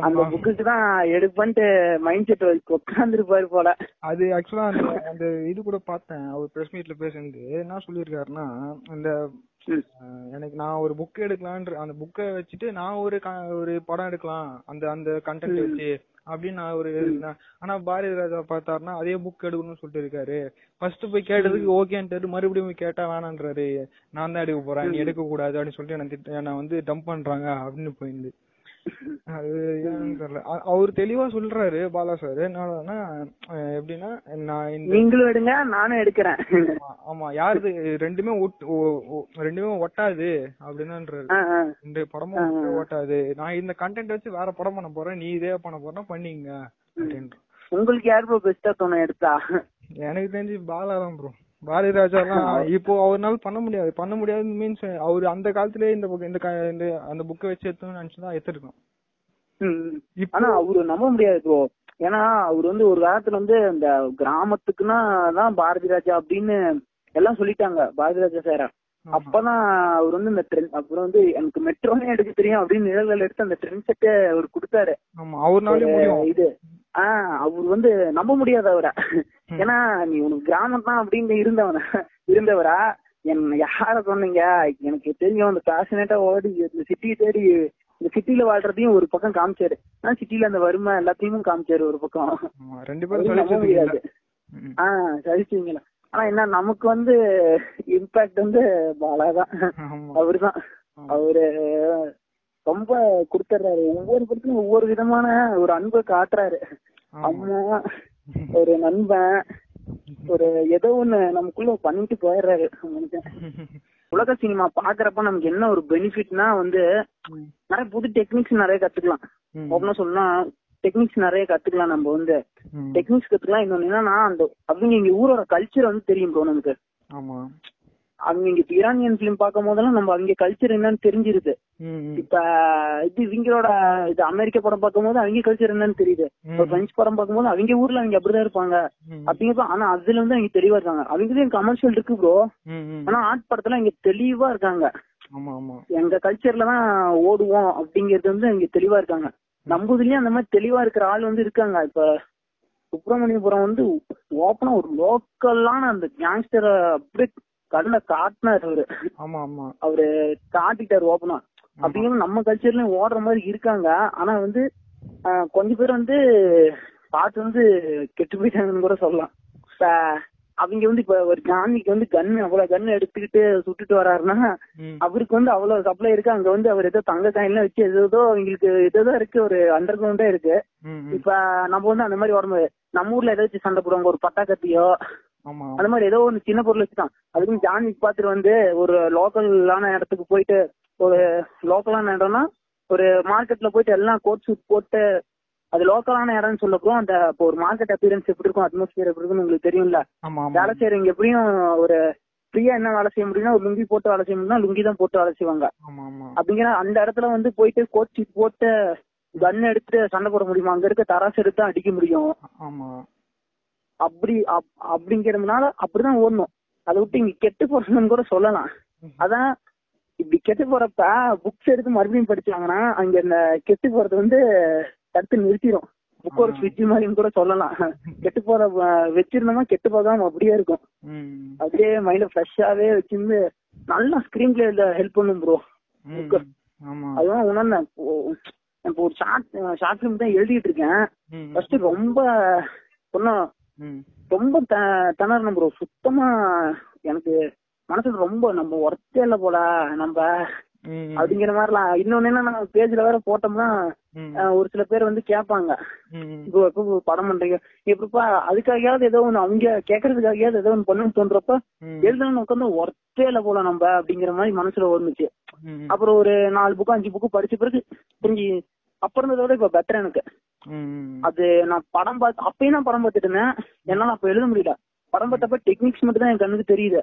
அந்த புக்குக்கு தான் எடுப்பன்ட்டு மைண்ட் செட் உட்காந்துருப்பாரு போல. அது ஆக்சுவலா அந்த அந்த இது கூட பார்த்தேன். அவர் பிரஸ் மீட்ல பேசுனது. என்ன சொல்லியிருக்காருன்னா அந்த. அஹ், எனக்கு நான் ஒரு புக் எடுக்கலான்ற அந்த புக்கை வச்சுட்டு நான் ஒரு ஒரு படம் எடுக்கலாம். அந்த அந்த கண்டென்ட் வச்சு. அப்படின்னு நான் ஒரு எழுதினேன் ஆனா பாரதி ராஜா பார்த்தாருன்னா அதே புக் எடுக்கணும்னு சொல்லிட்டு இருக்காரு. ஃபர்ஸ்ட் போய் கேட்டதுக்கு ஓகேன்ட்டு மறுபடியும் போய் கேட்டா வேணான்றாரு. நான் தான் எடுக்க போறேன். நீ எடுக்க கூடாது அப்படின்னு சொல்லிட்டு என்னை வந்து டம்ப் பண்றாங்க அப்படின்னு போயிருந்து. அது ஏன்னு தெரியல. அவர் தெளிவா சொல்றாரு பாலா சார். என்னன்னா எப்படின்னா நான் நீங்களும் எடுங்க நானும் எடுக்கிறேன். ஆமா, யாருது? ரெண்டுமே ரெண்டுமே ஒட்டாது அப்படின்னுன்றாரு. இந்த படமும் ஒட்டாது. நான் இந்த கண்டென்ட் வச்சு வேற படம் பண்ண போறேன். நீ இதே பண்ண போறேன்னா பண்ணீங்க அப்படின்ற உங்களுக்கு யார் ப்ரோ பெஸ்டா தோணும் எடுத்தா? எனக்கு தெரிஞ்சு பாலா தான் ப்ரோ பாரதி ராஜாலாம் இப்போ அவர்னால பண்ண முடியாது. பண்ண முடியாது மீன்ஸ் அவர் அந்த காலத்திலேயே இந்த book- இந்த அந்த புக்கை வச்சு எடுத்தோம்னு நினைச்சுதான் எடுத்திருக்கோம். ஆனா அவரு நம்ப முடியாது ப்ரோ ஏன்னா அவர் வந்து ஒரு காலத்துல வந்து இந்த கிராமத்துக்குன்னா தான் பாரதி ராஜா அப்படின்னு எல்லாம் சொல்லிட்டாங்க பாரதி ராஜா சார அப்பதான் அவர் வந்து இந்த ட்ரெண்ட் அப்புறம் வந்து எனக்கு மெட்ரோனே எடுக்க தெரியும் அப்படின்னு நிழல்கள் எடுத்து அந்த ட்ரெண்ட் செட்டை அவர் கொடுத்தாரு. இது. ஆஹ் அவர் வந்து நம்ப முடியாத அவரை. ஏன்னா நீ உனக்கு கிராமம் தான் அப்படின்னு இருந்தவன இருந்தவரா? என்ன யார சொன்னீங்க? எனக்கு தெரியும் அந்த பேஷனேட்டா ஓடி இந்த சிட்டியை தேடி இந்த சிட்டில வாழ்றதையும் ஒரு பக்கம் காமிச்சாரு. ஆனா சிட்டில அந்த வறுமை எல்லாத்தையும் காமிச்சாரு ஒரு பக்கம். ரெண்டு பேரும் முடியாது. ஆஹ் சரிச்சுங்களா ஆனா என்ன நமக்கு வந்து இம்பாக்ட் வந்து பாலாதான். அவருதான். அவரு ரொம்ப கொடுத்துறாரு ஒவ்வொரு படத்துலயும் ஒவ்வொரு விதமான ஒரு அன்பை காட்டுறாரு அம்மா ஒரு நண்பன் ஒரு ஏதோ ஒண்ணு நமக்குள்ள பண்ணிட்டு போயிடுறாரு. உலக சினிமா பாக்குறப்ப நமக்கு என்ன ஒரு பெனிஃபிட்னா வந்து. நிறைய புது டெக்னிக்ஸ் நிறைய கத்துக்கலாம். ஓப்பனா சொல்லலாம் டெக்னிக்ஸ் நிறைய கத்துக்கலாம் நம்ம வந்து. டெக்னிக்ஸ் கத்துக்கலாம் இன்னொன்னு என்னன்னா அந்த அவங்க இங்க ஊரோட கல்ச்சர் வந்து தெரியும் ப்ரோ நமக்கு அவங்க இங்க ஈரானியன் பிலிம் பார்க்கும் போதெல்லாம் நம்ம அவங்க கல்ச்சர் என்னன்னு தெரிஞ்சிருது. இப்ப இது இவங்களோட இது அமெரிக்க படம் பார்க்கும்போது அவங்க கல்ச்சர் என்னன்னு தெரியுது. இப்ப பிரெஞ்சு படம் பார்க்கும்போது அவங்க ஊர்ல அவங்க அப்படிதான் இருப்பாங்க. ம். அப்படிங்கப்ப ஆனா அதுல வந்து அவங்க தெளிவா இருக்காங்க. அவங்களும் கமர்ஷியல் இருக்கு ப்ரோ. ஆனா ஆர்ட் படத்துல இங்க தெளிவா இருக்காங்க. எங்க கல்ச்சர்ல தான் ஓடுவோம் அப்படிங்கறது வந்து இங்க தெளிவா இருக்காங்க. நம்ம இதுலயும் அந்த மாதிரி தெளிவா இருக்கிற ஆள் வந்து இருக்காங்க. இப்ப சுப்பிரமணியபுரம் வந்து ஓப்பனா ஒரு லோக்கலான அந்த கேங்ஸ்டரை அப்படியே கண்ணுல காட்டினாரு அவரு ஆமா ஆமா. அவரு காட்டிட்டாரு ஓப்பனா. அப்படிங்கிற நம்ம கல்ச்சர்லயும் ஓடுற மாதிரி இருக்காங்க. ஆனா வந்து கொஞ்ச பேர் வந்து பார்த்து வந்து கெட்டு போயிட்டாங்கன்னு கூட சொல்லலாம். அவங்க வந்து இப்ப ஒரு ஜானிக்கு வந்து கன் அவ்வளவு கன் எடுத்துக்கிட்டு சுட்டுட்டு வராருன்னா. அவருக்கு வந்து அவ்வளவு சப்ளை இருக்கு. அங்க வந்து அவர் ஏதோ தங்க காயின்லாம் வச்சு ஏதோ அவங்களுக்கு ஏதோ இருக்கு. ஒரு அண்டர் கிரவுண்டே இருக்கு. இப்ப நம்ம வந்து அந்த மாதிரி உடம்பு நம்ம ஊர்ல ஏதாச்சும் சண்டை போடுவாங்க. ஒரு பட்டா கத்தியோ ஆமா அந்த மாதிரி ஏதோ ஒன்று சின்ன பொருள் வச்சுட்டான் அதுக்கும் ஜான் விக் பார்த்துட்டு வந்து ஒரு லோக்கலான இடத்துக்கு போயிட்டு ஒரு லோக்கலான இடம்னா ஒரு மார்க்கெட்ல போயிட்டு எல்லாம் கோட் சூட் போட்டு அது லோக்கலான இடம்னு சொல்லப்போ அந்த இப்போ ஒரு மார்க்கெட் அப்பியரன்ஸ் எப்படி இருக்கும் அட்மாஸ்பியர் எப்படி இருக்கும்னு உங்களுக்கு தெரியும்ல. வேலை செய்யறவங்க எப்படியும் ஒரு ஃப்ரீயா என்ன வேலை செய்ய முடியும்னா ஒரு லுங்கி போட்டு வேலை செய்ய முடியும்னா லுங்கி தான் போட்டு வேலை செய்வாங்க. அப்படிங்கிற அந்த இடத்துல வந்து போயிட்டு கோட் சூட் போட்டு கன் எடுத்து சண்டை போட முடியுமா? அங்க இருக்க தராசு எடுத்து தான் அடிக்க முடியும். ஆமா. அப்படி அப்- அப்படிங்கறதுனால அப்படிதான் ஓடணும். அதை விட்டு இங்க கெட்டு போறதுன்னு கூட சொல்லலாம். அதான் இப்படி கெட்டு போறப்ப புக்ஸ் எடுத்து மறுபடியும் படிச்சாங்கன்னா அங்க இந்த கெட்டு போறது வந்து தடுத்து நிறுத்திடும் புக் ஒரு. ஸ்விட்ச் மாதிரின்னு கூட சொல்லலாம். கெட்டு போற வச்சிருந்தோமா கெட்டு போகாம அப்படியே இருக்கும். அப்படியே மைண்ட ஃப்ரெஷ்ஷாவே வச்சிருந்து நல்லா ஸ்கிரீன் பிளேல ஹெல்ப் பண்ணும் ப்ரோ அதுதான் உணர்ந்தேன் இப்போ ஒரு ஷார்ட் ஷார்ட் ஃபிலிம் தான் எழுதிட்டு இருக்கேன். ஃபர்ஸ்ட் ரொம்ப சொன்னா ம். ரொம்ப திணறணும் ப்ரோ சுத்தமா எனக்கு மனசுல ரொம்ப நம்ம ஒர்த்தே இல்ல போல நம்ம. அப்படிங்கிற மாதிரிலாம் இன்னொன்னு என்ன பேஜ்ல வேற போட்டோம்னா ஒரு சில பேர் வந்து கேட்பாங்க. இப்போ படம் பண்றீங்க எப்படிப்பா அதுக்காகயாவது ஏதோ ஒண்ணு அவங்க கேக்குறதுக்காகயாவது ஏதோ ஒண்ணு பண்ணணும்னு தோன்றப்ப. எழுதணும்னு உட்காந்து ஒர்த்தே இல்ல போல நம்ம அப்படிங்கிற மாதிரி மனசுல ம். அப்புறம் ஒரு நாலு புக்கு அஞ்சு புக்கு படிச்ச பிறகு புரிஞ்சு அப்ப இருந்ததை விட இப்ப பெட்டர் எனக்கு. அது நான் படம் பார்த்து அப்பயும் நான் படம் பார்த்துட்டு இருந்தேன். என்னால அப்ப எழுத முடியல. படம் பார்த்தப்ப டெக்னிக்ஸ் மட்டும் தான் என் கண்ணுக்கு தெரியுது.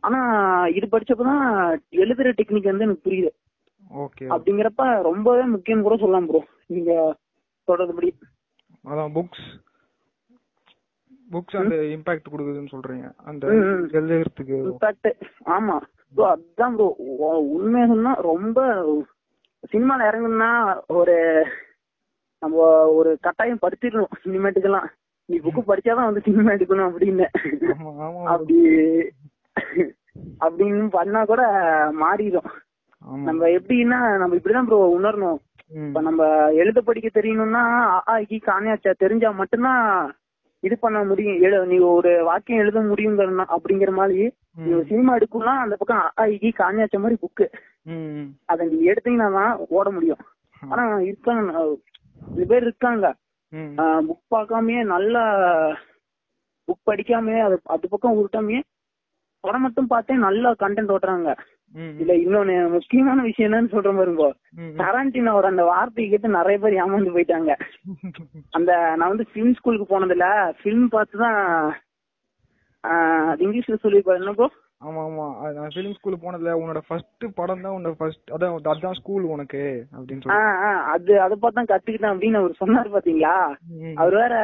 ஆனா இது படிச்சப்பதான் எழுதுற டெக்னிக் வந்து எனக்கு புரியுது. அப்படிங்கிறப்ப ரொம்பவே முக்கியம் கூட சொல்லலாம் ப்ரோ நீங்க சொல்றதுபடி. அதான் புக்ஸ் புக்ஸ் அந்த இம்பாக்ட் கொடுக்குதுன்னு சொல்றீங்க. அந்த. எழுதுறதுக்கு. இன்ஃபேக்ட் ஆமா. ப்ரோ அதுதான் ப்ரோ உண்மையா சொன்னா ரொம்ப சினிமால இறங்கணும்னா ஒரு நம்ம ஒரு கட்டாயம் படிச்சிடணும் சினிமேட்டுக்கெல்லாம் நீ புக்கு படிச்சாதான் வந்து சினிமா எடுக்கணும் அப்படின்னு அப்படி அப்படின்னு பண்ணா கூட மாறிடும். நம்ம எப்படின்னா நம்ம இப்படிதான் ப்ரோ உணரணும். இப்ப நம்ம எழுத படிக்க தெரியணும்னா அ, ஆ, இ, காணியாச்சா தெரிஞ்சா மட்டும்தான் இது பண்ண முடியும். எழு நீ ஒரு வாக்கியம் எழுத முடியுங்கிற அப்படிங்கிற மாதிரி. நீ ஒரு சினிமா எடுக்கணும்னா அந்த பக்கம் அ, ஆ, இ, காணியாச்ச மாதிரி புக்கு. அதை நீ எடுத்தீங்கன்னா தான் ஓட முடியும். ஆனா சில பேர் இருக்காங்க. புக் பார்க்காமயே நல்லா புக் படிக்காமயே அது அது பக்கம் உருட்டாமயே படம் மட்டும் பார்த்தே நல்ல கண்டென்ட் ஓட்டுறாங்க. இல்ல இன்னொன்னு முக்கியமான விஷயம் என்னன்னு சொல்ற பாருங்க. டராண்டினோட அந்த வார்த்தையை கேட்டு நிறைய பேர் ஏமாந்து போயிட்டாங்க. அந்த நான் வந்து ஃபிலிம் ஸ்கூலுக்கு போனதுல ஃபிலிம் பார்த்து தான் அது இங்கிலீஷ்ல சொல்லி என்னப்போ? ஆமா ஆமா. நான் ஃபிலிம் ஸ்கூல் போனதுல உன்னோட ஃபர்ஸ்ட் படம் தான் உன்னோட ஃபர்ஸ்ட் அதான் அதான் ஸ்கூல் உனக்கு அப்படின்னு சொல்லி. அது அதை பார்த்தா கத்துக்கிட்டேன் அப்படின்னு அவர் சொன்னாரு பாத்தீங்களா. அவர் வேற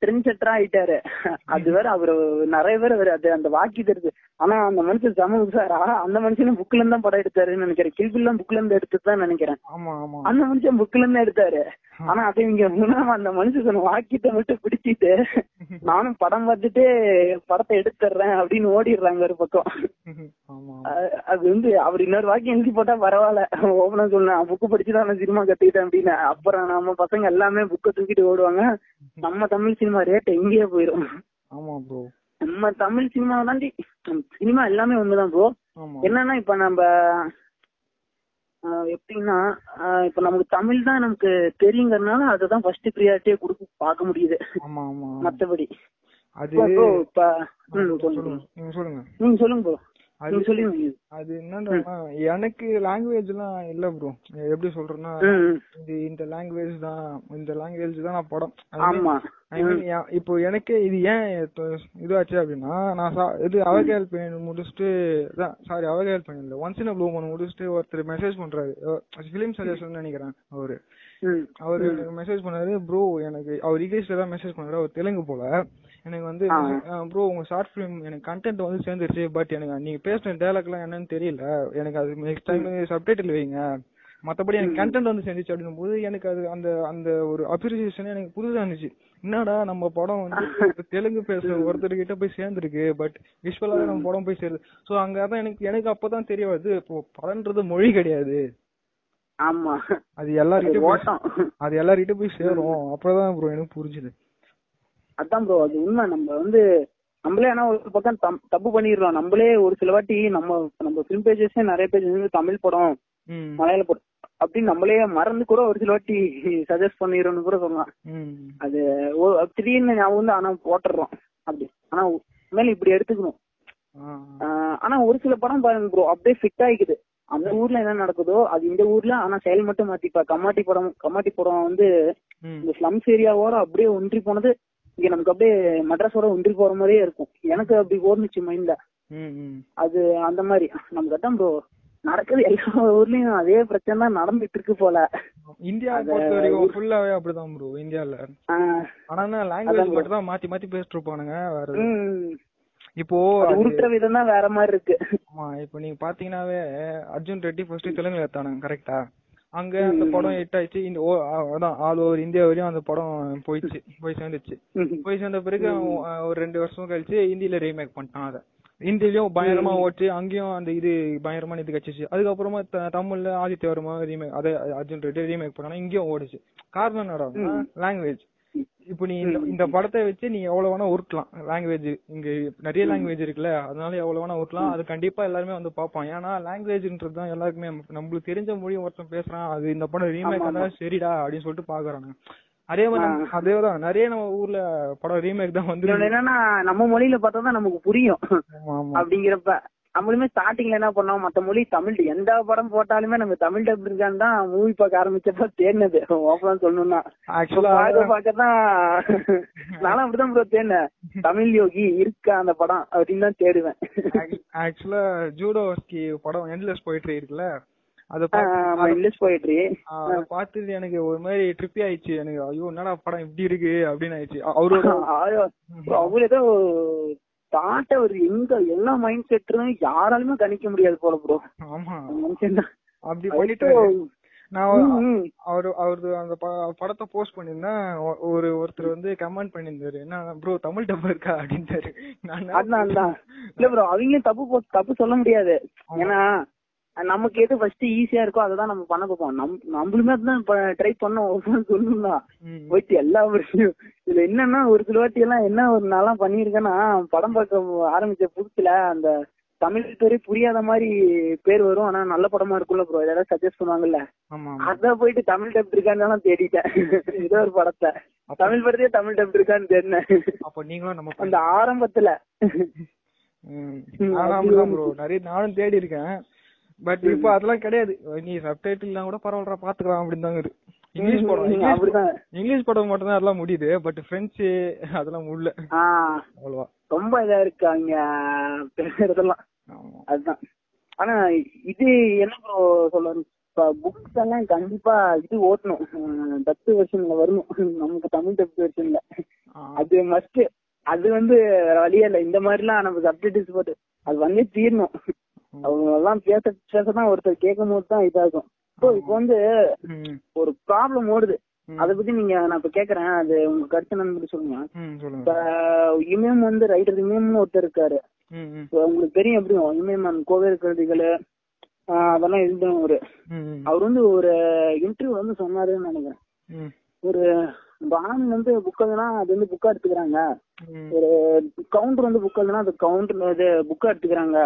ட்ரெண்ட் செட்டரா ஆயிட்டாரு. அது வேற அவரு நிறைய பேர் அவரு அது அந்த வாக்கி தருது ஆனா அந்த மனுஷன் செம சாரா அந்த மனுஷனும் புக்ல இருந்து தான் படம் எடுத்தாருன்னு நினைக்கிறேன். கில்பில்லாம் புக்ல இருந்து எடுத்து தான் நினைக்கிறேன். ஆமா ஆமா. அந்த மனுஷன் புக்ல இருந்து எடுத்தாரு. ஆனா அது இங்க அந்த மனுஷன் வாக்கிட்ட மட்டும் பிடிச்சிட்டு நானும் படம் பார்த்துட்டு படத்தை எடுத்துறேன் அப்படின்னு ஓடிடுறாங்க ஒரு பக்கம். அது வந்து அவர் இன்னொரு வாக்கியம் எழுதி போட்டா பரவாயில்ல. ஓபனா சொன்னேன் புக்கு படிச்சுதான் நான் சினிமா கத்துக்கிட்டேன் அப்படின்னு. அப்புறம் நம்ம பசங்க எல்லாமே புக்கை தூக்கிட்டு ஓடுவாங்க. நம்ம தமிழ் சினிமா ரேட் எங்கேயே போயிரும். ஆமா ப்ரோ நம்ம தமிழ் சினிமா தாண்டி சினிமா எல்லாமே ஒண்ணுதான் ப்ரோ என்னன்னா இப்ப நம்ம எப்படின்னா இப்ப நமக்கு தமிழ் தான் நமக்கு தெரியுங்கிறதுனால அதுதான் ஃபர்ஸ்ட் ப்ரியாரிட்டியே கொடுக்க பார்க்க முடியுது. மத்தபடி. அது இப்ப சொல்லுங்க. நீங்க சொல்லுங்க. ப்ரோ அது அது என்னன்னா எனக்கு லாங்குவேஜ் எல்லாம் இல்ல ப்ரோ எப்படி சொல்றேன்னா. இது இந்த லாங்குவேஜ் தான் இந்த லாங்குவேஜ் தான் நான் படம். இப்போ எனக்கே இது ஏன் இப்போ இதுவாச்சு அப்படின்னா நான் இது அவகேல் பெயின் முடிச்சுட்டு சாரி அவகேல் பெயின் இல்ல. ஒன்ஸ் இன் ப்ளூ ஒன்று முடிச்சுட்டு ஒருத்தர் மெசேஜ் பண்றாரு. ஃபிலிம் சஜஷன் நினைக்கிறேன் அவரு. அவரு எனக்கு மெசேஜ் பண்ணாரு ப்ரோ எனக்கு அவர் இங்கிலீஷ்ல தான் மெசேஜ் பண்ணாரு அவர் தெலுங்கு போல. எனக்கு வந்து ப்ரோ உங்க ஷார்ட் ஃபிலிம் எனக்கு கண்டென்ட் வந்து சேர்ந்துருச்சு பட் எனக்கு நீங்க பேசுன டயலாக்லாம் என்னன்னு தெரியல. எனக்கு அது நெக்ஸ்ட் டைம் சப்டைட்டில் வைங்க. மத்தபடி எனக்கு கண்டென்ட் வந்து சேர்ந்துச்சு அப்படின்னும் போது எனக்கு அது அந்த அந்த ஒரு அப்ரிசியேஷன் எனக்கு புதுசா இருந்துச்சு. என்னடா நம்ம படம் வந்து தெலுங்கு பேசுற ஒருத்தர் கிட்ட போய் சேர்ந்துருக்கு பட் விஷுவலாக நம்ம படம் போய் சேருது. சோ அங்க அதான் எனக்கு எனக்கு அப்பதான் தெரிய வருது இப்போ படம்ன்றது மொழி கிடையாது. ஆமா. அது எல்லார்கிட்டயும் அது எல்லார்கிட்ட போய் சேரும். அப்பதான் ப்ரோ எனக்கு புரிஞ்சுது. அதான் ப்ரோ அது உண்மை. நம்ம வந்து நம்மளே ஆனா ஒரு பக்கம் தப்பு பண்ணிடுறோம். நம்மளே ஒரு சில வாட்டி நம்ம நம்ம ஃபிலிம் பேஜஸே நிறைய பேஜ் வந்து தமிழ் படம் மலையாள படம் அப்படின்னு நம்மளே மறந்து கூட ஒரு சில வாட்டி சஜஸ்ட் பண்ணிடுறோம்னு கூட சொல்லலாம். அது திடீர்னு ஞாபகம் வந்து ஆனா போட்டுறோம். அப்படி. ஆனா மேல இப்படி எடுத்துக்கணும். ஆனா ஒரு சில படம் பாருங்க ப்ரோ அப்படியே ஃபிட் ஆயிக்குது அந்த ஊர்ல என்ன நடக்குதோ அது இந்த ஊர்ல ஆனா செயல் மட்டும் மாத்திப்பா. கம்மாட்டி படம் கம்மாட்டி படம் வந்து இந்த ஸ்லம்ஸ் ஏரியாவோட அப்படியே ஒன்றி போனது இங்க நமக்கு அப்படியே மெட்ராஸோட ஒன்றி போற மாதிரியே இருக்கும். எனக்கு அப்படி ஓடுனுச்சு மைண்ட்ல அது அந்த மாதிரி. நமக்கு அதான் ப்ரோ நடக்குது எல்லா ஊர்லயும் அதே பிரச்சனை தான் நடந்துட்டு இருக்கு போல. இந்தியா பொறுத்த வரைக்கும் ஃபுல்லாவே அப்படிதான் ப்ரோ இந்தியால. ஆனா லாங்குவேஜ் மட்டும் தான் மாத்தி மாத்தி பேசிட்டு இருப்பானுங்க வேற இப்போ உருட்டுற விதம் தான் வேற மாதிரி இருக்கு. ஆமா இப்போ நீங்க பாத்தீங்கன்னாவே அர்ஜுன் ரெட்டி ஃபர்ஸ்ட் தெலுங்குல எடுத்தானுங்க கரெக்டா அங்க அந்த படம் ஹிட் ஆயிடுச்சு. இந்த அதான் ஆல் ஓவர் இந்தியா வரையும் அந்த படம் போயிடுச்சு போய் சேர்ந்துச்சு. போய் சேர்ந்த பிறகு ஒரு ரெண்டு வருஷம் கழிச்சு ஹிந்தில ரீமேக் பண்ணிட்டான் அத. ஹிந்திலயும் பயங்கரமா ஓட்டு அங்கேயும் அந்த இது பயங்கரமா இது கட்சிச்சு அதுக்கப்புறமா தமிழ்ல ஆதித்ய வர்மா ரீமேக் அதே அர்ஜுன் ரெட்டி ரீமேக் பண்ணா இங்கேயும் ஓடுச்சு. காரணம் என்னடா லாங்குவேஜ் இப்போ நீ இந்த படத்தை வச்சு நீ எவ்வளவு வேணா உருட்டலாம் லாங்குவேஜ் இங்க நிறைய லாங்குவேஜ் இருக்குல்ல அதனால எவ்வளவு வேணா உருட்டலாம். அது கண்டிப்பா எல்லாருமே வந்து பார்ப்பான். ஏன்னா லாங்குவேஜ்ன்றது தான் எல்லாருக்குமே நம்மளுக்கு தெரிஞ்ச மொழி ஒருத்தன் பேசுறான் அது இந்த படம் ரீமேக் ஆனா சரிடா அப்படின்னு சொல்லிட்டு பாக்குறாங்க அதே மாதிரி அதேதான் நிறைய நம்ம ஊர்ல படம் ரீமேக் தான் வந்து என்னன்னா நம்ம மொழியில பார்த்தா தான் நமக்கு புரியும். அப்படிங்கிறப்ப. நம்மளுமே ஸ்டார்டிங்ல என்ன பண்ணோம்? மத்த மொழி தமிழ் எந்த படம் போட்டாலுமே நம்ம தமிழ் டப் இருக்கான்னு தான் மூவி பார்க்க ஆரம்பிச்சப்ப தேடினது. ஓப்பனா சொல்லணும்னா. ஆக்சுவலா பார்க்க பார்க்க தான் நானும் அப்படிதான் ப்ரோ தேடினேன். தமிழ் யோகி இருக்கா அந்த படம் அப்படின்னு தான் தேடுவேன். ஆக்சுவலா ஜூடோஸ்கி படம் எண்ட்லெஸ் போயிட்டு இருக்குல்ல அத இங்கிலீஷ் போயிட்ரி அத பார்த்துட்டு எனக்கு ஒரு மாதிரி ட்ரிப்பி ஆயிடுச்சு. எனக்கு ஐயோ என்னடா படம் இப்படி இருக்கு அப்படின்னு ஆயிடுச்சு. அவரோட அவங்க ஏதோ தாட்ட ஒரு எங்க எல்லா மைண்ட் செட்டும் யாராலுமே கணிக்க முடியாது போல ப்ரோ ஆமா. அப்படி பண்ணிட்டு நான் அவரு அவரு அந்த படத்தை போஸ்ட் பண்ணிருந்தேன் ஒரு ஒருத்தர் வந்து கமெண்ட் பண்ணியிருந்தாரு. என்ன ப்ரோ தமிழ் டப்பா இருக்கா? அப்படின்ட்டாரு. நான் அதான் அதான். இல்ல ப்ரோ அவங்களும் தப்பு தப்பு சொல்ல முடியாது. ஏன்னா நமக்கு எது ஃபர்ஸ்ட் ஈஸியா இருக்கோ அதை தான் நம்ம பண்ண பார்ப்போம் நம் நம்மளுமே தான் ட்ரை பண்ணோம். சொல்லணும்னா. ம், போயிட்டு எல்லா விஷயம். இதுல என்னன்னா ஒரு சில வாட்டி எல்லாம் என்ன ஒரு நாளா பண்ணிருக்கேன்னா படம் பார்க்க ஆரம்பிச்ச புதுசுல அந்த தமிழ் பேரே புரியாத மாதிரி பேர் வரும். ஆனா நல்ல படமா இருக்கும்ல ப்ரோ ஏதாவது சஜஸ்ட் பண்ணுவாங்கல்ல. ஆமா அத போயிட்டு தமிழ் டப் இருக்கான்னு தேடிட்டேன். ஏதோ ஒரு படத்தை. தமிழ் படத்தையே தமிழ் டப் இருக்கான்னு தேடினேன். அப்ப நீங்களும் நம்ம அந்த ஆரம்பத்துல. நிறைய நானும் தேடி இருக்கேன். பட் இப்போ அதெல்லாம் கிடையாது. நீ சப்டைட்டில்லாம் கூட பரவாயில்ல பாத்துக்கலாம் அப்படின்னு இங்கிலீஷ் படம் இங்கிலீஷ் அப்படிதான். இங்கிலீஷ் படம் மட்டும் தான் அதெல்லாம் முடியுது. பட் பிரெஞ்சு அதெல்லாம் முடியல. அவ்வளவா ரொம்ப இதா இருக்கு அங்க பேசுறதெல்லாம் அதுதான். ஆனா இது என்ன ப்ரோ சொல்ல இப்ப புக்ஸ் எல்லாம் கண்டிப்பா இது ஓட்டணும். டப் வெர்ஷன்ல வரணும். நமக்கு தமிழ் டப் வெர்ஷன்ல அது மஸ்ட் அது வந்து வழியே இல்ல. இந்த மாதிரி எல்லாம் நம்ம சப்டைட்டில்ஸ் போட்டு அது வந்து தீரணும். அவங்க எல்லாம் பேச பேசதான் ஒருத்தர் கேட்கும் போது தான் இதாகும். ஸோ இப்போ வந்து ம், ஒரு ப்ராப்ளம் ஓடுது. அத பத்தி நீங்க நான் இப்ப கேக்குறேன் அது உங்க கருத்து என்னன்னு சொல்லுங்க. இப்ப இமயம் வந்து ரைட்டர் இமயம்னு ஒருத்தர் இருக்காரு. இப்ப உங்களுக்கு தெரியும் எப்படி இமயமன் கோவில் கருதிகள் அதெல்லாம் எழுதினவரு ம், ம், அவர் வந்து ஒரு இன்டர்வியூ வந்து சொன்னாருன்னு நினைக்கிறேன். ஒரு பான் வந்து புக் எழுதுனா அது வந்து புக்கா எடுத்துக்கிறாங்க. ஒரு கவுண்டர் வந்து புக் எழுதுனா அது கவுண்டர் இது புக்கா எடுத்துக்கிறாங்க.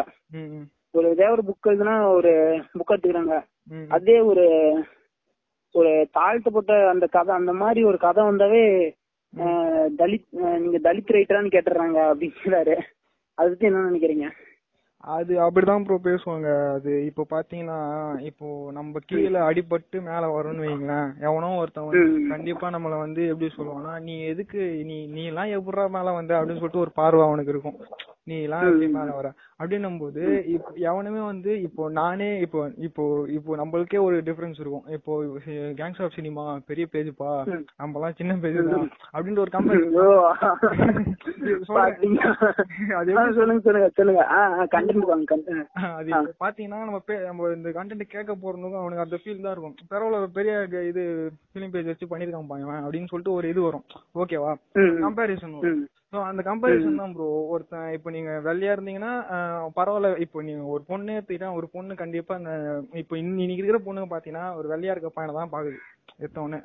ஒரு தேவர் புக் எழுதுனா ஒரு புக்கா எடுத்துக்கிறாங்க. அதே ஒரு ஒரு தாழ்த்தப்பட்ட அந்த கதை அந்த மாதிரி ஒரு கதை வந்தாவே தலித் நீங்க தலித் ரைட்டரான்னு கேட்டுறாங்க அப்படிங்கிறாரு. அதை பத்தி என்ன நினைக்கிறீங்க? அது அப்படிதான் ப்ரோ பேசுவாங்க. அது இப்போ பாத்தீங்கன்னா இப்போ நம்ம கீழே அடிபட்டு மேல வரோம்னு வைங்களேன். எவனோ ஒருத்தன் வந்து ம். கண்டிப்பா நம்மள வந்து எப்படி சொல்லுவானா நீ எதுக்கு நீ நீ எல்லாம் எப்படா மேல வந்த? அப்படின்னு சொல்லிட்டு ஒரு பார்வை அவனுக்கு இருக்கும். நீ எல்லாம் எப்படி மேல வர அப்படின்னும் போது எவனுமே வந்து இப்போ நானே இப்போ இப்போ இப்போ நம்மளுக்கே ஒரு டிஃபரன்ஸ் இருக்கும். இப்போ கேங்ஸ் ஆஃப் சினிமா பெரிய பேஜ்ப்பா. நம்ம எல்லாம் சின்ன பேஜ் தான் அப்படின்ற ஒரு கம்பெனி. சொல்லுங்க. அது சொல்லுங்க சொல்லுங்க. அது பாத்தீங்கன்னா நம்ம நம்ம இந்த கண்டென்ட் கேட்க போறதுக்கும் அவனுக்கு அந்த ஃபீல் தான் இருக்கும். பரவாயில்ல ஒரு பெரிய இது ஃபிலிம் பேஜ் வச்சு பண்ணிருக்கான் பாயவன் அப்படின்னு சொல்லிட்டு ஒரு இது வரும். ஓகேவா. கம்பேரிசன் ஸோ அந்த கம்பேரிசன் தான் ப்ரோ ஒருத்தன் இப்போ நீங்க வெள்ளையா இருந்தீங்கன்னா பரவாயில்ல. இப்போ நீங்க ஒரு பொண்ணு எடுத்துக்கிட்டா ஒரு பொண்ணு கண்டிப்பா இப்போ இன்னைக்கு இருக்கிற பொண்ணுங்க பாத்தீங்கன்னா ஒரு வெள்ளையா இருக்க பையனை தான் பாக்குது. எடுத்தவொடனே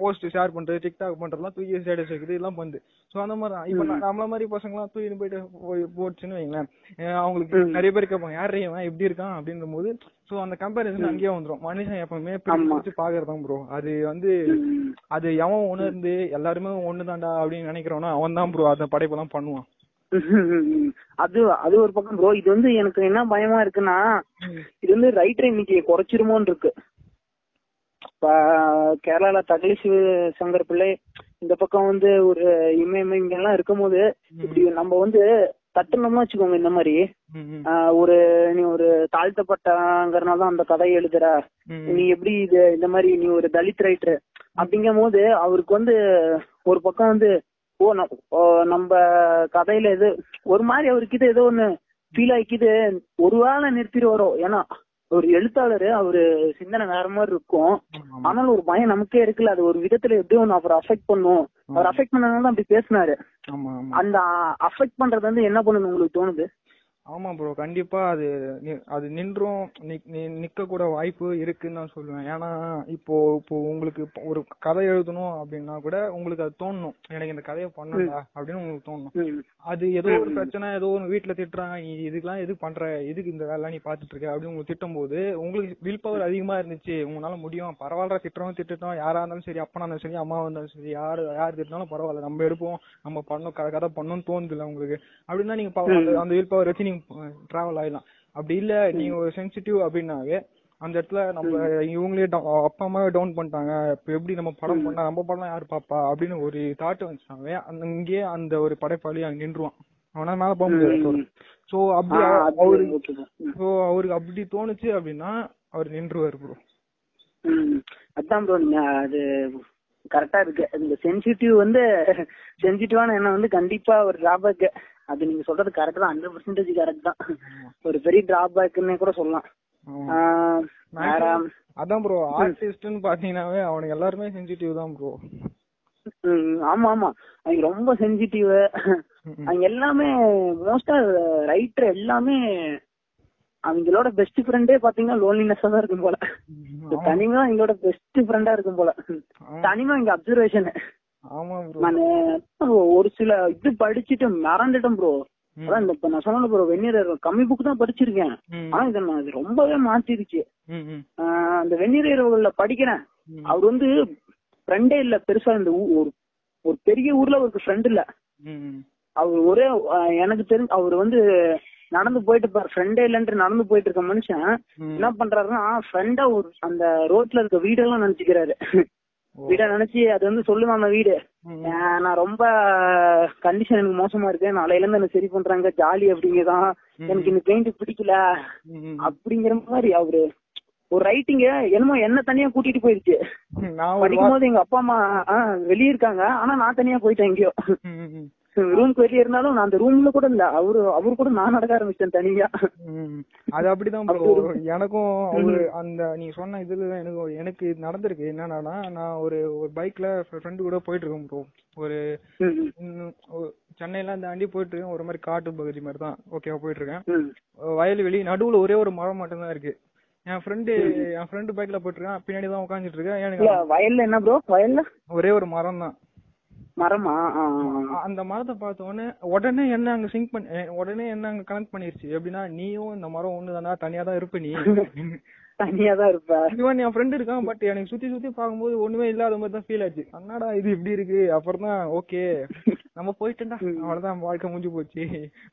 போஸ்ட் ஷேர் பண்றது டிக்டாக் பண்றதுலாம் தூக்கி ஸ்டேட்டஸ் வைக்குது எல்லாம் பண்ணுது சோ அந்த மாதிரி இப்போ. நம்மள மாதிரி பசங்க எல்லாம் தூக்கி போயிட்டு போய் போச்சுன்னு வைங்களேன். அவங்களுக்கு. நிறைய பேர் கேட்பாங்க யார் இவன்? எப்படி இருக்கான்? அப்படின்ற போது சோ அந்த கம்பேரிசன் அங்கேயே வந்துரும். மனுஷன் எப்பவுமே பாக்குறதான் ப்ரோ அது வந்து. அது எவன் உணர்ந்து எல்லாருமே ஒண்ணுதான்டா அப்படின்னு நினைக்கிறவனோ அவன் தான் ப்ரோ அந்த படைப்பெல்லாம் பண்ணுவான். அது அது ஒரு பக்கம் ப்ரோ இது வந்து எனக்கு என்ன பயமா இருக்குன்னா இது வந்து ரைட்டர் இன்னைக்கு குறைச்சிருமோன்னு இருக்கு. கேரளால தகலிசு சங்கர் பிள்ளை இந்த பக்கம் வந்து ஒரு இமயம் இங்க எல்லாம் இருக்கும்போது இப்படி நம்ம வந்து தட்டுனோம்னு வச்சுக்கோங்க இந்த மாதிரி. ஒரு நீ ஒரு தாழ்த்தப்பட்டங்கிறனால அந்த கதையை எழுதுற. நீ எப்படி இது இந்த மாதிரி நீ ஒரு தலித் ரைட்டர். அப்படிங்கும் போது அவருக்கு வந்து ஒரு பக்கம் வந்து ஓ, நம்ம கதையில எது ஒரு மாதிரி அவருக்கு இது ஏதோ ஒண்ணு ஃபீல் ஆயிக்குது. ஒரு வேளை நிறுத்திட்டு வரும் ஏன்னா ஒரு எழுத்தாளர் அவரு சிந்தனை வேற மாதிரி இருக்கும். ஆனாலும் ஒரு பயம் நமக்கே இருக்குல்ல அது ஒரு விதத்துல எப்படியும் ஒண்ணு அவர் அஃபெக்ட் பண்ணும். அவர் அஃபெக்ட் பண்ணனால அப்படி பேசினாரு. அந்த அஃபெக்ட் பண்றது வந்து என்ன பண்ணணும் உங்களுக்கு தோணுது? ஆமா ப்ரோ கண்டிப்பா அது அது நின்றும் நிக்க கூட வாய்ப்பு இருக்குன்னு நான் சொல்லுவேன். ஏன்னா இப்போ இப்போ உங்களுக்கு ஒரு கதை எழுதணும் அப்படின்னா கூட உங்களுக்கு அது தோணணும். எனக்கு இந்த கதையை பண்ணடா அப்படின்னு உங்களுக்கு தோணணும். ம். அது ஏதோ ஒரு பிரச்சனை ஏதோ ஒரு வீட்ல திட்டுறாங்க நீ இதுக்கெல்லாம் எது பண்ற எதுக்கு இந்த வேலை நீ பாத்துட்டு இருக்க அப்படின்னு உங்களுக்கு திட்டும் போது உங்களுக்கு வில் பவர் அதிகமா இருந்துச்சு. உங்களால முடியும். பரவாயில்ல திட்டுறோம் திட்டுட்டோம் யாரா இருந்தாலும் சரி அப்பனா இருந்தாலும் சரி அம்மா இருந்தாலும் சரி யாரு யார் திட்டினாலும் பரவாயில்ல. நம்ம எடுப்போம். நம்ம பண்ணோம் கதை பண்ணணும்னு தோணுது இல்ல உங்களுக்கு. அப்படின்னா நீங்க அந்த வில் பவர் வச்சு நீங்க டிராவல் ஆயிடலாம். அப்படி இல்ல நீங்க ஒரு சென்சிட்டிவ் அப்படின்னாவே அந்த இடத்துல நம்ம இவங்களே அப்பா அம்மாவே டவுன் பண்ணிட்டாங்க. இப்ப எப்படி நம்ம படம் பண்ணா நம்ம படம் யாரு பாப்பா? அப்படின்னு ஒரு தாட் வந்துச்சாவே அந்த இங்கேயே அந்த ஒரு படைப்பாளி அங்க நின்றுவான். அவனா மேல போக முடியாது சோ அப்படி ஆ, அவ- அது அவரு okay bro. ம். சோ அவருக்கு அப்படி தோணுச்சு அப்படின்னா அவர் நின்றுவாரு ப்ரோ. அதான் ப்ரோ அது கரெக்டா இருக்கு. இந்த சென்சிட்டிவ் வந்து சென்சிட்டிவான எண்ணம் வந்து கண்டிப்பா ஒரு டிராபேக் அது நீங்க சொல்றது கரெக்ட் தான். ஹண்ட்ரட் பர்சன்டேஜ் கரெக்ட் தான். ஒரு பெரிய டிராபேக்னே கூட சொல்லலாம். அதான் ப்ரோ ஆர்டிஸ்ட்னு பாத்தீங்கன்னாவே அவனுக்கு எல்லாருமே சென்சிட்டிவ் தான் ப்ரோ ஆமா ஆமா. அவங்க ரொம்ப சென்சிட்டிவ் அவங்க எல்லாமே மோஸ்டா ரைட்டர் எல்லாமே அவங்களோட பெஸ்ட் ஃப்ரெண்டே பாத்தீங்கன்னா லோன்லினஸா தான் இருக்கும் போல. தனிமை தான் எங்களோட பெஸ்ட் ஃப்ரெண்டா இருக்கும் போல. தனிமை இங்க அப்சர்வேஷன் ஒரு சில இது படிச்சுட்டு மறந்துட்டேன் ப்ரோ அதான் இந்த இப்ப நான் சொன்ன ப்ரோ வெந்நீர் கம்மி புக் தான் படிச்சிருக்கேன். ஆனா இதை நான் ரொம்பவே மாத்திருச்சு. அந்த வெந்நீர் இரவுகள்ல படிக்கிறேன். அவர் வந்து ஃப்ரெண்டே இல்ல பெருசா இந்த ஒரு ஒரு பெரிய ஊர்ல அவருக்கு ஃப்ரெண்ட் இல்ல. அவர் ஒரே எனக்கு தெரிஞ்சு அவர் வந்து நடந்து போயிட்டு பாரு ஃப்ரெண்டே இல்லன்ட்டு நடந்து போயிட்டு இருக்க மனுஷன் என்ன பண்றாருன்னா ஃப்ரெண்டா ஒரு அந்த ரோட்ல இருக்க வீடெல்லாம் நினைச்சுக்கிறாரு. வீட நினைச்சு அது வந்து சொல்லுவான் அந்த வீடு? நான் ரொம்ப கண்டிஷன் எனக்கு மோசமா இருக்கு. நாளையில இருந்து எனக்கு சரி பண்றாங்க. ஜாலி அப்படிங்கதான். எனக்கு இந்த பெயிண்ட் பிடிக்கல. அப்படிங்கிற மாதிரி அவரு ஒரு ரைட்டிங்க என்னமோ என்ன தனியா கூட்டிட்டு போயிருச்சு படிக்கும் போது எங்க அப்பா அம்மா வெளிய இருக்காங்க. ஆனா நான் தனியா போயிட்டேன் எங்கேயோ. ரூம்க்கு வெளியே இருந்தாலும் நான் அந்த ரூம்ல கூட இல்ல. அவரு அவரு கூட நான் நடக்க ஆரம்பிச்சேன் தனியா. அது அப்படிதான் எனக்கும் அவரு அந்த நீ சொன்ன இதுல எனக்கு எனக்கு நடந்திருக்கு. என்னன்னா நான் ஒரு ஒரு பைக்ல ஃப்ரெண்டு கூட போயிட்டு இருக்கேன் ப்ரோ ஒரு சென்னையெல்லாம் தாண்டி போயிட்டு இருக்கேன் ஒரு மாதிரி காட்டு பகுதி மாதிரி தான். ஓகேவா போயிட்டு இருக்கேன். வயல்வெளி நடுவுல ஒரே ஒரு மரம் மட்டும் தான் இருக்கு. என் ஃப்ரெண்டு என் ஃப்ரெண்டு பைக்ல போயிட்டு இருக்கான் பின்னாடி தான் உட்காந்துட்டு இருக்கேன். எனக்கு வயல்ல என்ன ப்ரோ வயல்ல? ஒரே ஒரு மரம் தான் மரமா. அந்த மரத்தை பார்த்த உடனே உடனே என்ன அங்க சிங்க் பண்ணி உடனே என்ன அங்க கனெக்ட் பண்ணிருச்சு? எப்படின்னா நீயும் இந்த மரம் ஒண்ணுதானா? தனியா தான் இருப்ப நீ. தனியா தான் இருப்ப. இவன் என் ஃப்ரெண்ட் இருக்கான் பட் எனக்கு சுத்தி சுத்தி பார்க்கும்போது ஒண்ணுமே இல்லாத மாதிரி தான் ஃபீல் ஆச்சு. அண்ணாடா இது இப்படி இருக்கு? அப்புறம் தான் ஓகே நம்ம போயிட்டேன்டா அவ்வளவுதான் வாழ்க்கை முடிஞ்சு போச்சு.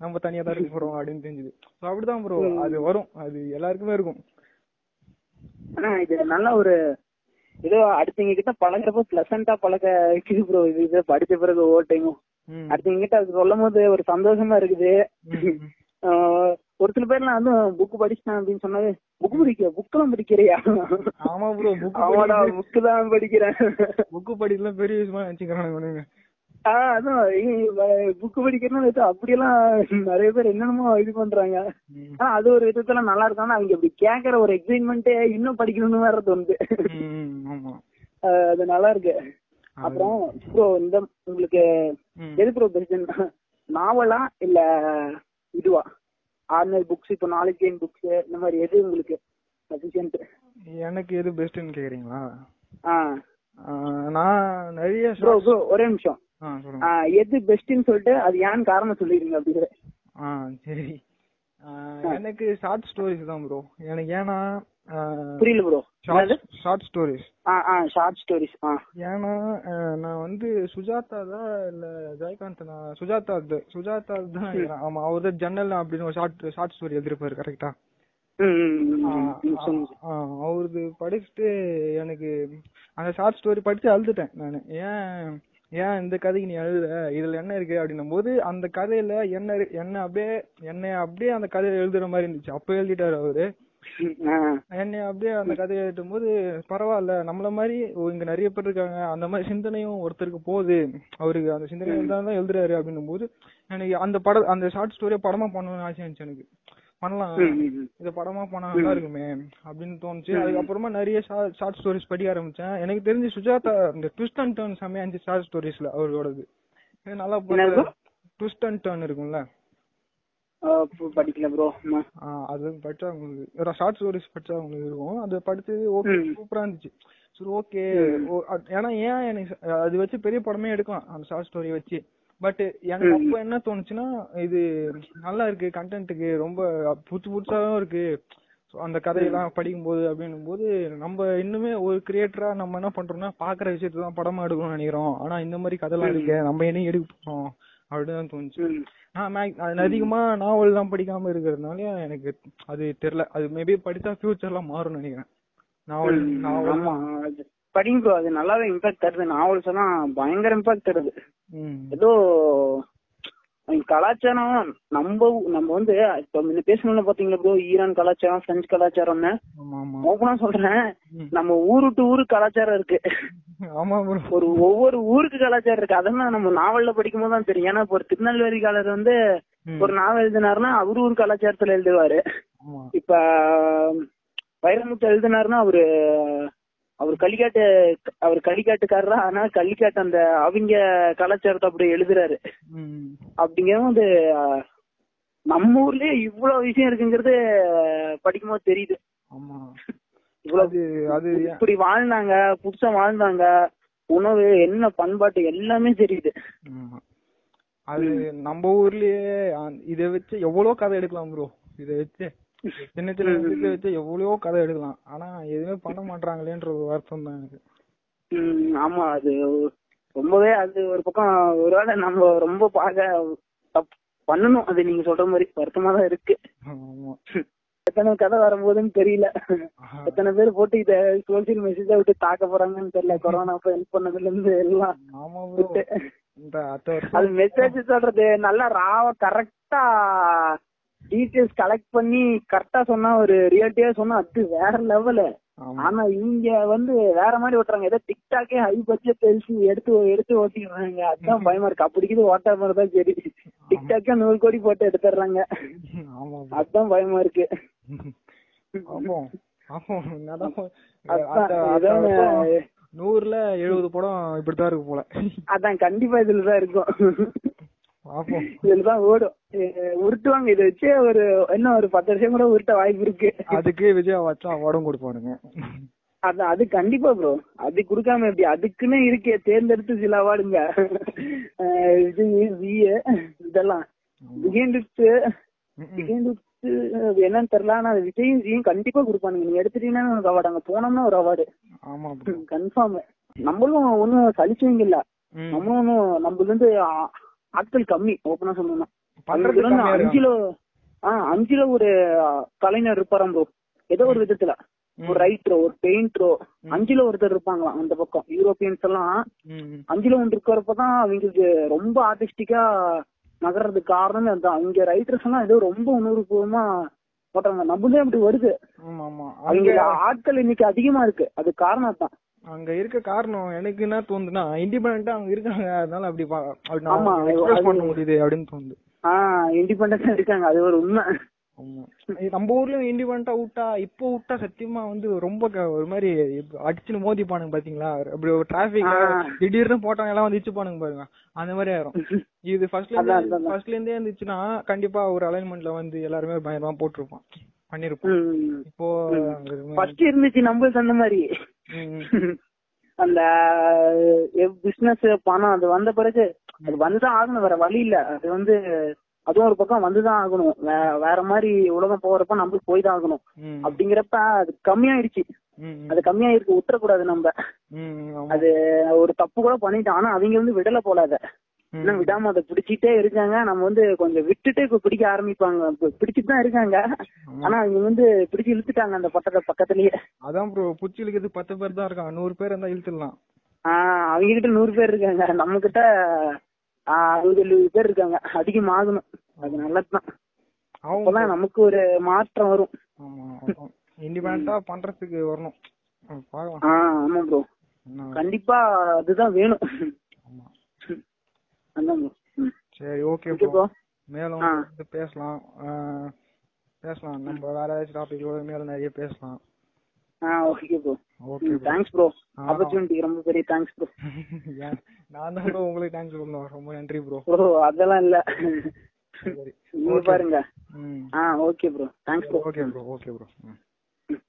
நம்ம தனியா தான் இருக்க போறோம் அப்படின்னு தெரிஞ்சது. ஸோ அப்படிதான் ப்ரோ அது வரும். அது எல்லாருக்குமே இருக்கும். ஆனா இது நல்ல ஒரு ஏதோ அடுத்தவங்க கிட்ட பழகுறப்ப பிளசண்டா பழக ப்ரோ இது இது படிச்ச பிறகு ஒவ்வொரு டைமும் ம். அடுத்தவங்க கிட்ட அது சொல்லும் போது ஒரு சந்தோஷமா இருக்குது. ஒரு சில பேர்லாம் வந்து புக் படிச்சிட்டேன் அப்படின்னு சொன்னாவே புக் படிக்க புக்கெல்லாம் படிக்கிறியா? ஆமா ப்ரோ புக் ஆமாடா புக்கு தான் படிக்கிறேன். புக்கு படிக்கலாம் பெரிய விஷயமா நினைச்சுக்கிறானுங்க அதான் புக் படிக்கிறேன்னு வச்சா அப்படியெல்லாம் நிறைய பேர் என்னென்னமோ இது பண்றாங்க. ஆனா அது ஒரு விதத்துல நல்லா இருக்கும். அவங்க இப்படி கேக்குற ஒரு எக்ஸைட்மெண்ட்டே இன்னும் படிக்கணும்னு வேற தோணுது. அது நல்லா இருக்கு. அப்புறம் ப்ரோ இந்த உங்களுக்கு. எது ப்ரோ பெஸ்ட் நாவலா இல்ல இதுவா? ஆர்டினரி புக்ஸ் இப்போ நாலேஜ் கெயின் புக்ஸ் இந்த மாதிரி எது உங்களுக்கு சஃபிஷியன்ட் எனக்கு எது பெஸ்ட்னு கேக்குறீங்களா? நான் நிறைய ப்ரோ ஒரே நிமிஷம். எது பெஸ்ட்னு சொல்லிட்டு அது ஏன்னு காரணம் சொல்லிடுங்க அப்படிங்கிற. ஆ சரி. எனக்கு ஷார்ட் ஸ்டோரிஸ் தான் ப்ரோ எனக்கு ஏன்னா புரியல bro short stories short stories ஏன்னா நான் வந்து சுஜாதா தான் இல்ல ஜெயகாந்த் நான் சுஜாதா சுஜாதா தான். ஆமா அவர் தான் ஜன்னல் அப்படின்னு ஒரு ஷார்ட் ஷார்ட் ஸ்டோரி எழுதிருப்பாரு கரெக்டா அவரது படிச்சுட்டு எனக்கு அந்த ஷார்ட் ஸ்டோரி படிச்சு அழுதுட்டேன் நான். ஏன் ஏன் இந்த கதைக்கு நீ எழுதுற இதுல என்ன இருக்கு? அப்படின்னும் போது அந்த கதையில என்ன என்ன அப்படியே என்னை அப்படியே அந்த கதையில எழுதுற மாதிரி இருந்துச்சு. அப்ப எழுதிட்டாரு அவரு. என்னை அப்படியே அந்த கதையை எழுதும் போது பரவாயில்ல நம்மள மாதிரி இங்க நிறைய பேர் இருக்காங்க. அந்த மாதிரி சிந்தனையும் ஒருத்தருக்கு போகுது. அவருக்கு அந்த சிந்தனை இருந்தாலும் தான் எழுதுறாரு அப்படின்னும் போது எனக்கு அந்த படம் அந்த ஷார்ட் ஸ்டோரியை படமா பண்ணணும்னு ஆசை இருந்துச்சு எனக்கு. பண்ணலாம். இத படமா பண்ணா நல்லா இருக்குமே அப்படின்னு தோணுச்சு. அதுக்கப்புறமா நிறைய ஷார்ட் ஸ்டோரிஸ் படிக்க ஆரம்பிச்சேன். எனக்கு தெரிஞ்சு சுஜாதா இந்த ட்விஸ்ட் அண்ட் டர்ன் செம்மையா இருந்துச்சு ஷார்ட் ஸ்டோரிஸ்ல அவரோடது. நல்லா? ட்விஸ்ட் அண்ட் டர்ன் இருக்கும்ல. படிக்கல ப்ரோ அது படிச்சா உங்களுக்கு ஷார்ட் ஸ்டோரிஸ் படிச்சா உங்களுக்கு இருக்கும். அது படிச்சது ஓகே. சூப்பரா இருந்துச்சு. சரி ஓகே ஏன்னா ஏன் எனக்கு அது வச்சு பெரிய படமே எடுக்கலாம் அந்த ஷார்ட் ஸ்டோரி வச்சு. பட் எனக்கு. அப்போ என்ன தோணுச்சுன்னா இது நல்லா இருக்கு கண்டென்ட்டுக்கு ரொம்ப புதுசு புதுசாவும் இருக்கு. அந்த கதையெல்லாம் படிக்கும்போது அப்படின்னும் போது நம்ம இன்னுமே ஒரு கிரியேட்டரா நம்ம என்ன பண்றோம்னா பாக்குற விஷயத்தை தான் படமா எடுக்கணும்னு நினைக்கிறோம். ஆனா இந்த மாதிரி கதைலாம் இருக்கு நம்ம என்ன எடுக்க போறோம் அப்படின்னு தான் தோணுச்சு. நான் அதிகமா நாவல் தான் படிக்காம இருக்கிறதுனால எனக்கு அது தெரியல. அது மேபி படிச்சா ஃபியூச்சர்ல மாறும்னு நினைக்கிறேன். நாவல் நாவல் படிங்க ப்ரோ அது நல்லாவே இம்பாக்ட் தருது. நாவல்ஸ் எல்லாம் பயங்கர இம்பாக்ட் தருது. ஏதோ கலாச்சாரம் நம்ம நம்ம வந்து இப்ப முன்ன பேசணும்ல பாத்தீங்களா ப்ரோ ஈரான் கலாச்சாரம் பிரெஞ்சு கலாச்சாரம்னு? ஓப்பனா சொல்றேன். நம்ம ஊரு டு ஊரு கலாச்சாரம் இருக்கு. ஒரு ஒவ்வொரு ஊருக்கு கலாச்சாரம் இருக்கு. அதெல்லாம் நம்ம நாவல்ல படிக்கும் போது தான் தெரியும். ஏன்னா இப்போ ஒரு திருநெல்வேலிக்காரர் வந்து. ஒரு நாவல் எழுதினாருன்னா அவரு ஊர் கலாச்சாரத்துல எழுதுவாரு. இப்ப வைரமுத்து எழுதினாருன்னா அவரு அவர் களிக்காட்டு அவர் களிக்காட்டுக்காரரா ஆனா களிக்காட்டு அந்த அவங்க கலாச்சாரத்தை அப்படி எழுதுறாரு. ம். அப்படிங்கிறது அஹ், நம்ம ஊர்லயே இவ்வளவு விஷயம் இருக்குங்கிறது படிக்கும்போது தெரியுது. ஆமா. இவ்வளவு அது அது இப்படி வாழ்ந்தாங்க புதுசா வாழ்ந்தாங்க உணவு என்ன பண்பாட்டு எல்லாமே தெரியுது. அது நம்ம ஊர்லயே இத வச்சு எவ்வளவு கதை எடுக்கலாம் ப்ரோ இத வச்சு. சின்ன சின்ன விஷயத்தை வச்சு எவ்வளவோ கதை எடுக்கலாம் ஆனா எதுவுமே பண்ண மாட்டாங்களேன்ற ஒரு வருத்தம் தான் எனக்கு. ஆமா அது ரொம்பவே அது ஒரு பக்கம் ஒருவேளை நம்ம ரொம்ப தப்பு பண்ணணும். அது நீங்க சொல்ற மாதிரி வருத்தமா தான் இருக்கு. எத்தனை கதை வரும்போதுன்னு தெரியல. எத்தனை பேர் போட்டு இத சோசியல் மெசேஜா விட்டு தாக்க போறாங்கன்னு தெரியல. கொரோனா அப்ப ஹெல்ப் பண்ணதுல இருந்து எல்லாம் அது மெசேஜ் சொல்றது நல்லா ராவ கரெக்டா டீடைல்ஸ் கலெக்ட் பண்ணி கரெக்டா சொன்னா ஒரு ரியாலிட்டியா சொன்னா அது வேற லெவலு ஆனா இங்க வந்து வேற மாதிரி ஓட்டுறாங்க. ஏதோ டிக்டாக்கே ஹை பட்ஜெட் பேசி எடுத்து எடுத்து ஓட்டிடுறாங்க. அதுதான் பயமா இருக்கு. அப்படிக்குது ஓட்டா மாதிரி தான் சரி. டிக்டாக்கே நூறு கோடி போட்டு எடுத்துடுறாங்க. அதுதான் பயமா இருக்கு. நூறுல எழுபது படம் இப்படித்தான் இருக்கு போல. அதான் கண்டிப்பா இதுலதான் இருக்கும். இதுலதான் ஓடும். உருட்டுவாங்க. இதை வச்சு ஒரு இன்னும் ஒரு பத்து வருஷம் கூட உருட்ட வாய்ப்பு இருக்கு. அதுக்கே விஜய் வச்சா கொடுப்பானுங்க. அதான் அது கண்டிப்பா ப்ரோ அது குடுக்காம எப்படி? அதுக்குன்னு இருக்கே. தேர்ந்தெடுத்து சில அவார்டுங்க. இதெல்லாம். விஜய் லிப்ட் ம், ம். விஜய் லிப்ட் என்னன்னு தெரியல. ஆனா அது விஜயும் விஜயும் கண்டிப்பா கொடுப்பானுங்க. நீங்க எடுத்துட்டீங்கன்னா உனக்கு அவார்டு. அங்க போனோம்னா ஒரு அவார்டு. ஆமா. கன்ஃபார்ம் நம்மளும் ஒன்னும் சலிச்சவங்க இல்ல. நம்மளும் ஒன்னும் நம்மள இருந்து ஆட்கள் கம்மி ஓப்பனா சொல்லணும்னா. அஞ்சுல ஆஹ் அஞ்சுல ஒரு கலைஞர் இருப்பாராம் ப்ரோ ஏதோ ஒரு விதத்துல. ஒரு ரைட்டரோ ஒரு பெயிண்டரோ அஞ்சுல ஒருத்தர் இருப்பாங்களாம் அந்த பக்கம். யூரோப்பியன்ஸ் எல்லாம். அஞ்சுல ஒன்று இருக்கிறப்பதான் அவங்களுக்கு ரொம்ப ஆர்டிஸ்டிக்கா நகர்றதுக்கு காரணமே அதுதான். இங்க ரைட்டர்ஸ் எல்லாம் ஏதோ ரொம்ப உணர்வுபூர்வமா போட்டாங்க. நம்மளே அப்படி வருது. அவங்க ஆட்கள் இன்னைக்கு அதிகமா இருக்கு. அது காரணம் தான் அங்க இருக்க காரணம் எனக்கு என்ன தோணுதுன்னா இண்டிபெண்டா அங்க இருக்காங்க. அதனால அப்படி எக்ஸ்பிரஸ் பண்ண முடியுது அப்படின்னு தோணுது. ஆஹ் இண்டிபெண்டா இருக்காங்க. அது ஒரு உண்மை. நம்ம ஊர்லயும் இண்டிபெண்டா விட்டா இப்போ விட்டா சத்தியமா வந்து ரொம்ப ஒரு மாதிரி அடிச்சுன்னு மோதிப்பானுங்க பாத்தீங்களா? அப்படி ஒரு டிராபிக். திடீர்னு போட்டவங்க எல்லாம் வந்து இச்சுப்பானுங்க பாருங்க. அந்த மாதிரி ஆயிரும். இது ஃபர்ஸ்ட்ல இருந்து. ஃபர்ஸ்ட்ல இருந்தே இருந்துச்சுன்னா கண்டிப்பா ஒரு அலைன்மெண்ட்ல வந்து எல்லாருமே பயங்கரமா போட்டிருப்பான். பண்ணிருப்போம் இப்போ ஃபர்ஸ்ட் இருந்துச்சு நம்மளுக்கு அந்த மாதிரி. அந்த பிசினஸ் பணம் அது வந்த பிறகு அது வந்துதான் ஆகணும் வேற வழி இல்ல. அது வந்து அதுவும் ஒரு பக்கம் வந்துதான் ஆகணும். வேற மாதிரி உலகம் போறப்ப நம்மளுக்கு போய் தான் ஆகணும். அப்படிங்கிறப்ப அது ம். அது கம்மியாயிருக்கு விட்டுறக்கூடாது நம்ம. அது ஒரு தப்பு கூட பண்ணிட்டோம். ஆனா அவங்க வந்து விடல போல அத. ம். இன்னும் விடாம அதை பிடிச்சிட்டே இருக்காங்க. நம்ம வந்து கொஞ்சம் விட்டுட்டு இப்ப பிடிக்க ஆரம்பிப்பாங்க. பிடிச்சிட்டு தான் இருக்காங்க. ஆனா அவங்க வந்து பிடிச்சு இழுத்துட்டாங்க அந்த பட்டத்தை பக்கத்துலயே. அதான் ப்ரோ புடிச்சு இழுக்கிறது பத்து பேர் தான் இருக்கான் நூறு பேர் இருந்தா இழுத்துடலாம். ஆஹ் அவங்க கிட்ட நூறு பேர் இருக்காங்க. நம்ம கிட்ட அறுபது எழுபது பேர் இருக்காங்க. அதிகமாகணும் அது நல்லதுதான். அப்பதான் நமக்கு ஒரு மாற்றம் வரும். இண்டிபெண்டா பண்றதுக்கு வரணும். ஆஹ் ஆமா ப்ரோ கண்டிப்பா அதுதான் வேணும் ஆமா அதான் bro. ம். சரி ஓகே ப்ரோ. மேலும். வந்து பேசலாம். பேசலாம். நம்ம வேற ஏதாச்சும் டாபிக் மேல நிறைய பேசலாம். Okay bro. Okay thanks bro. ஆ. ஆப்பர்ச்சுனிட்டி ரொம்ப பெரிய தேங்க்ஸ் ப்ரோ. நான் தான் ப்ரோ உங்களுக்கு தேங்க்ஸ் சொல்லணும். ரொம்ப நன்றி ப்ரோ. ப்ரோ அதெல்லாம் இல்ல. நீங்க பாருங்க. ஆ okay bro. Thanks bro. Okay bro okay bro.